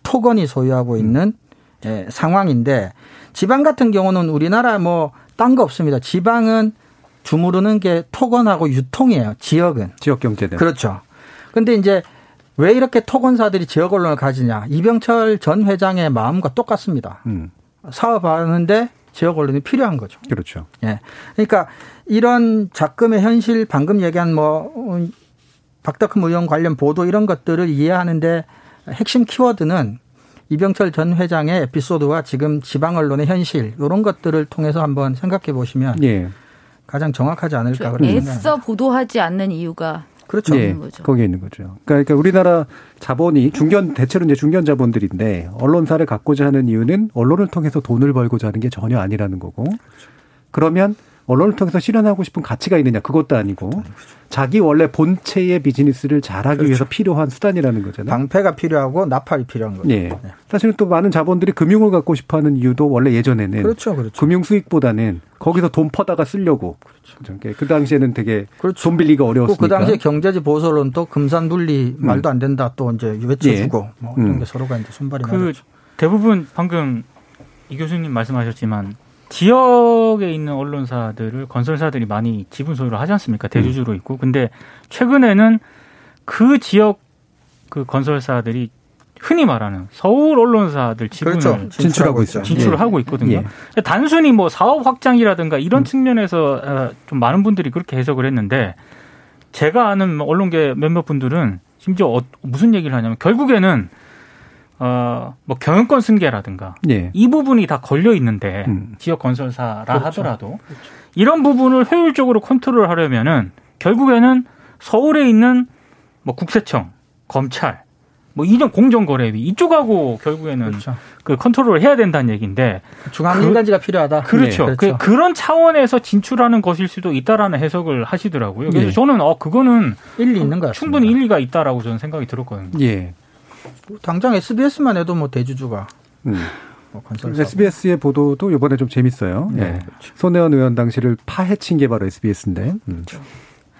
토건이 소유하고 있는 예, 상황인데 지방 같은 경우는 우리나라 뭐 딴 거 없습니다. 지방은 주무르는 게 토건하고 유통이에요. 지역은.
지역 경제는
그렇죠. 근데 이제 왜 이렇게 토건사들이 지역 언론을 가지냐? 이병철 전 회장의 마음과 똑같습니다.
음.
사업하는데 지역 언론이 필요한 거죠.
그렇죠.
예. 그러니까 이런 작금의 현실 방금 얘기한 뭐 어, 박덕흠 의원 관련 보도 이런 것들을 이해하는데 핵심 키워드는 이병철 전 회장의 에피소드와 지금 지방 언론의 현실 이런 것들을 통해서 한번 생각해 보시면
예.
가장 정확하지 않을까 그런 생각이
애써 보도하지 않는 이유가
그렇죠.
예. 거기에 있는 거죠. 그러니까 우리나라 자본이 중견 대체로 이제 중견 자본들인데 언론사를 갖고자 하는 이유는 언론을 통해서 돈을 벌고자 하는 게 전혀 아니라는 거고. 그러면 언론을 통해서 실현하고 싶은 가치가 있느냐 그것도 아니고 자기 원래 본체의 비즈니스를 잘하기 위해서 필요한 수단이라는 거잖아요.
방패가 필요하고 나팔이 필요한 거죠.
예. 사실은 또 많은 자본들이 금융을 갖고 싶어하는 이유도 원래 예전에는
그렇죠, 그렇죠.
금융 수익보다는 거기서 돈 퍼다가 쓰려고. 그렇죠. 그 당시에는 되게
그렇죠.
돈 빌리가
그
어려웠으니까.
당시에 경제지 보수론 또 금산분리 말도 안 된다 또 이제 외쳐주고 뭐 이런
음.
게 서로가 이제 손발이
그
맞았죠.
대부분 방금 이 교수님 말씀하셨지만 지역에 있는 언론사들을 건설사들이 많이 지분 소유를 하지 않습니까? 대주주로 있고. 근데 최근에는 그 지역 그 건설사들이 흔히 말하는 서울 언론사들 지분을
그렇죠.
진출하고 있죠.
진출을
예.
하고 있거든요.
예.
단순히 뭐 사업 확장이라든가
음.
이런 측면에서 어, 좀 많은 분들이 그렇게 해석을 했는데 제가 아는 언론계 몇몇 분들은 심지어 어- 무슨 얘기를 하냐면 결국에는 어, 뭐 경영권 승계라든가
예.
이 부분이 다 걸려 있는데
음.
지역 건설사라
그렇죠.
하더라도 이런 부분을 효율적으로 컨트롤하려면은 결국에는 서울에 있는 뭐 국세청, 검찰, 뭐 이런 공정거래위 이쪽하고 결국에는
그렇죠.
그 컨트롤을 해야 된다는 얘기인데
중앙
그-
인간지가 필요하다.
그렇죠.
네,
그, 그런 차원에서 진출하는 것일 수도 있다라는 해석을 하시더라고요. 그래서
예.
저는 어 그거는
일리 있는 것 같습니다.
충분히 일리가 있다라고 저는 생각이 들었거든요.
예.
당장 SBS만 해도 뭐 대주주가
음.
뭐.
SBS의 보도도 이번에 좀 재밌어요.
네,
예.
그렇죠.
손혜원 의원 당시를 파헤친 게 바로 SBS인데. 음.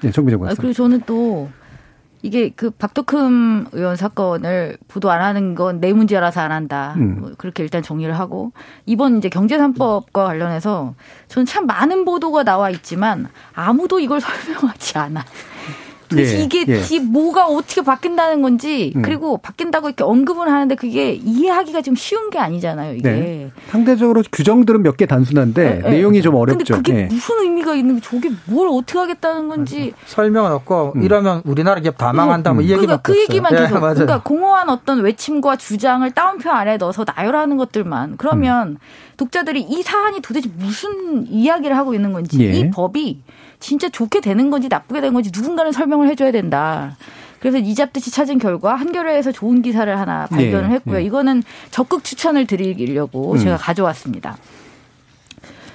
예, 정비정
아. 그리고 저는 또 이게 그 박덕흠 의원 사건을 보도 안 하는 건 내 문제라서 안 한다.
음.
뭐 그렇게 일단 정리를 하고 이번 이제 경제산법과 관련해서 저는 참 많은 보도가 나와 있지만 아무도 이걸 설명하지 않아. 도대체
예,
이게
예.
지 뭐가 어떻게 바뀐다는 건지
음.
그리고 바뀐다고 이렇게 언급을 하는데 그게 이해하기가 좀 쉬운 게 아니잖아요. 이게.
네. 상대적으로 규정들은 몇 개 단순한데
네,
내용이 좀
근데
어렵죠.
그게
예.
무슨 의미가 있는 저게 뭘 어떻게 하겠다는 건지
설명은 없고
음.
이러면 우리나라 기업 다 망한다 뭐이
그러니까
얘기밖에
그
없어요.
얘기만
예,
계속
맞아요.
그러니까 공허한 어떤 외침과 주장을 따옴표 안에 넣어서 나열하는 것들만 그러면
음.
독자들이 이 사안이 도대체 무슨 이야기를 하고 있는 건지
예.
이 법이 진짜 좋게 되는 건지 나쁘게 되는 건지 누군가는 설명을 해줘야 된다. 그래서 이잡듯이 찾은 결과 한겨레에서 좋은 기사를 하나 발견을
예,
했고요.
예.
이거는 적극 추천을 드리려고
음.
제가 가져왔습니다.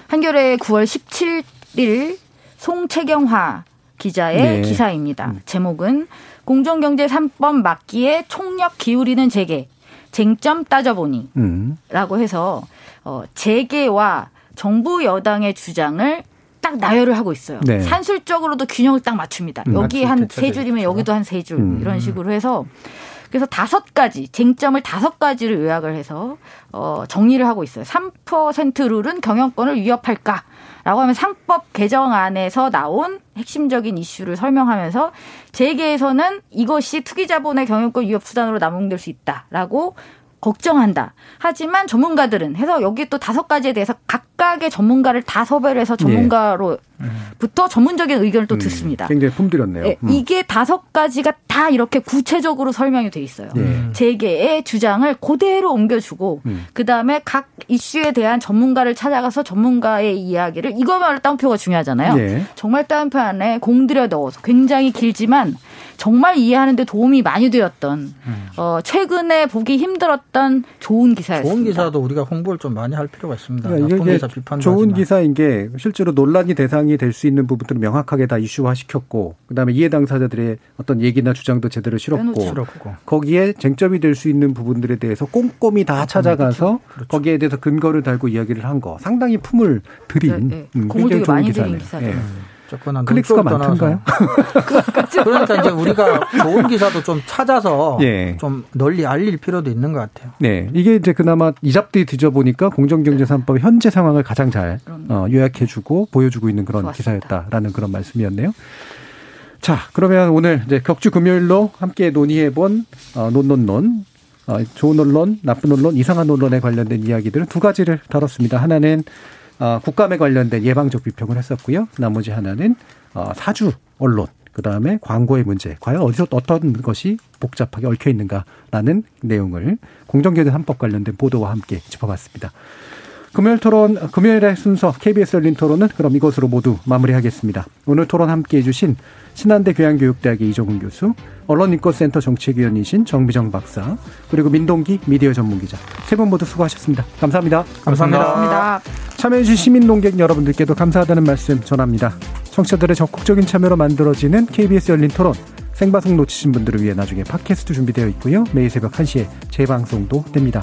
한겨레 9월 17일 송채경화 기자의
네.
기사입니다. 제목은 공정경제 3법 막기에 총력 기울이는 재계 쟁점 따져보니
음.
라고 해서 어, 재계와 정부 여당의 주장을 딱 나열을 하고 있어요.
네.
산술적으로도 균형을 딱 맞춥니다.
음,
여기 한때세 줄이면. 여기도 한 세줄
음.
이런 식으로 해서 그래서 다섯 가지 쟁점을 다섯 가지를 요약을 해서 어, 정리를 하고 있어요. 3% 룰은 경영권을 위협할까? 라고 하면 상법 개정안에서 나온 핵심적인 이슈를 설명하면서 재계에서는 이것이 투기자본의 경영권 위협 수단으로 남용될 수 있다라고 걱정한다. 하지만 전문가들은 해서 여기 또 다섯 가지에 대해서 각각의 전문가를 다 섭외를 해서 전문가로부터 전문적인 의견을 또
음.
듣습니다.
굉장히 품들였네요.
예,
음.
이게 다섯 가지가 다 이렇게 구체적으로 설명이 돼 있어요.
예.
재계의 주장을 그대로 옮겨주고
음.
그 다음에 각 이슈에 대한 전문가를 찾아가서 전문가의 이야기를 이거말로 따옴표가 중요하잖아요.
예.
정말 따옴표 안에 공들여 넣어서 굉장히 길지만 정말 이해하는데 도움이 많이 되었던 어, 최근에 보기 힘들었던 좋은 기사였습니다.
좋은 기사도 우리가 홍보를 좀 많이 할 필요가 있습니다.
그러니까
나쁜
이게
기사 비판도
좋은
하지만.
기사인 게 실제로 논란이 대상이 될 수 있는 부분들을 명확하게 다 이슈화 시켰고 그다음에 이해 당사자들의 어떤 얘기나 주장도 제대로 실었고. 거기에 쟁점이 될 수 있는 부분들에 대해서 꼼꼼히 다 찾아가서
그렇죠.
거기에 대해서 근거를 달고 이야기를 한 거 상당히 품을 들인
네, 네.
음, 굉장히 좋은
많이
기사네요.
들인 기사죠.
예.
조금은
클릭수가
눈 쪽으로
많던가요?
떠나서. 그러니까 이제 우리가 좋은 기사도 좀 찾아서
예.
좀 널리 알릴 필요도 있는 것 같아요.
네, 이게 이제 그나마 이잡디 뒤져보니까 공정경제3법 현재 상황을 가장 잘 어, 요약해주고 보여주고 있는 그런
좋았습니다.
기사였다라는 그런 말씀이었네요. 자, 그러면 오늘 이제 격주 금요일로 함께 논의해본 어, 논논논 어, 좋은 언론, 나쁜 언론, 이상한 언론에 관련된 이야기들은 두 가지를 다뤘습니다. 하나는 어, 국감에 관련된 예방적 비평을 했었고요. 나머지 하나는 어, 사주 언론, 그 다음에 광고의 문제, 과연 어디서 어떤 것이 복잡하게 얽혀 있는가라는 내용을 공정경제 3법 관련된 보도와 함께 짚어봤습니다. 금요일 토론, 금요일의 순서 KBS 열린 토론은 그럼 이것으로 모두 마무리하겠습니다. 오늘 토론 함께 해주신 신한대 교양교육대학의 이종훈 교수, 언론인권센터 정책위원이신 정비정 박사, 그리고 민동기 미디어 전문기자 세 분 모두 수고하셨습니다. 감사합니다.
감사합니다.
감사합니다.
참여해주신 시민 농객 여러분들께도 감사하다는 말씀 전합니다. 청취자들의 적극적인 참여로 만들어지는 KBS 열린 토론. 생방송 놓치신 분들을 위해 나중에 팟캐스트 준비되어 있고요. 매일 새벽 1시에 재방송도 됩니다.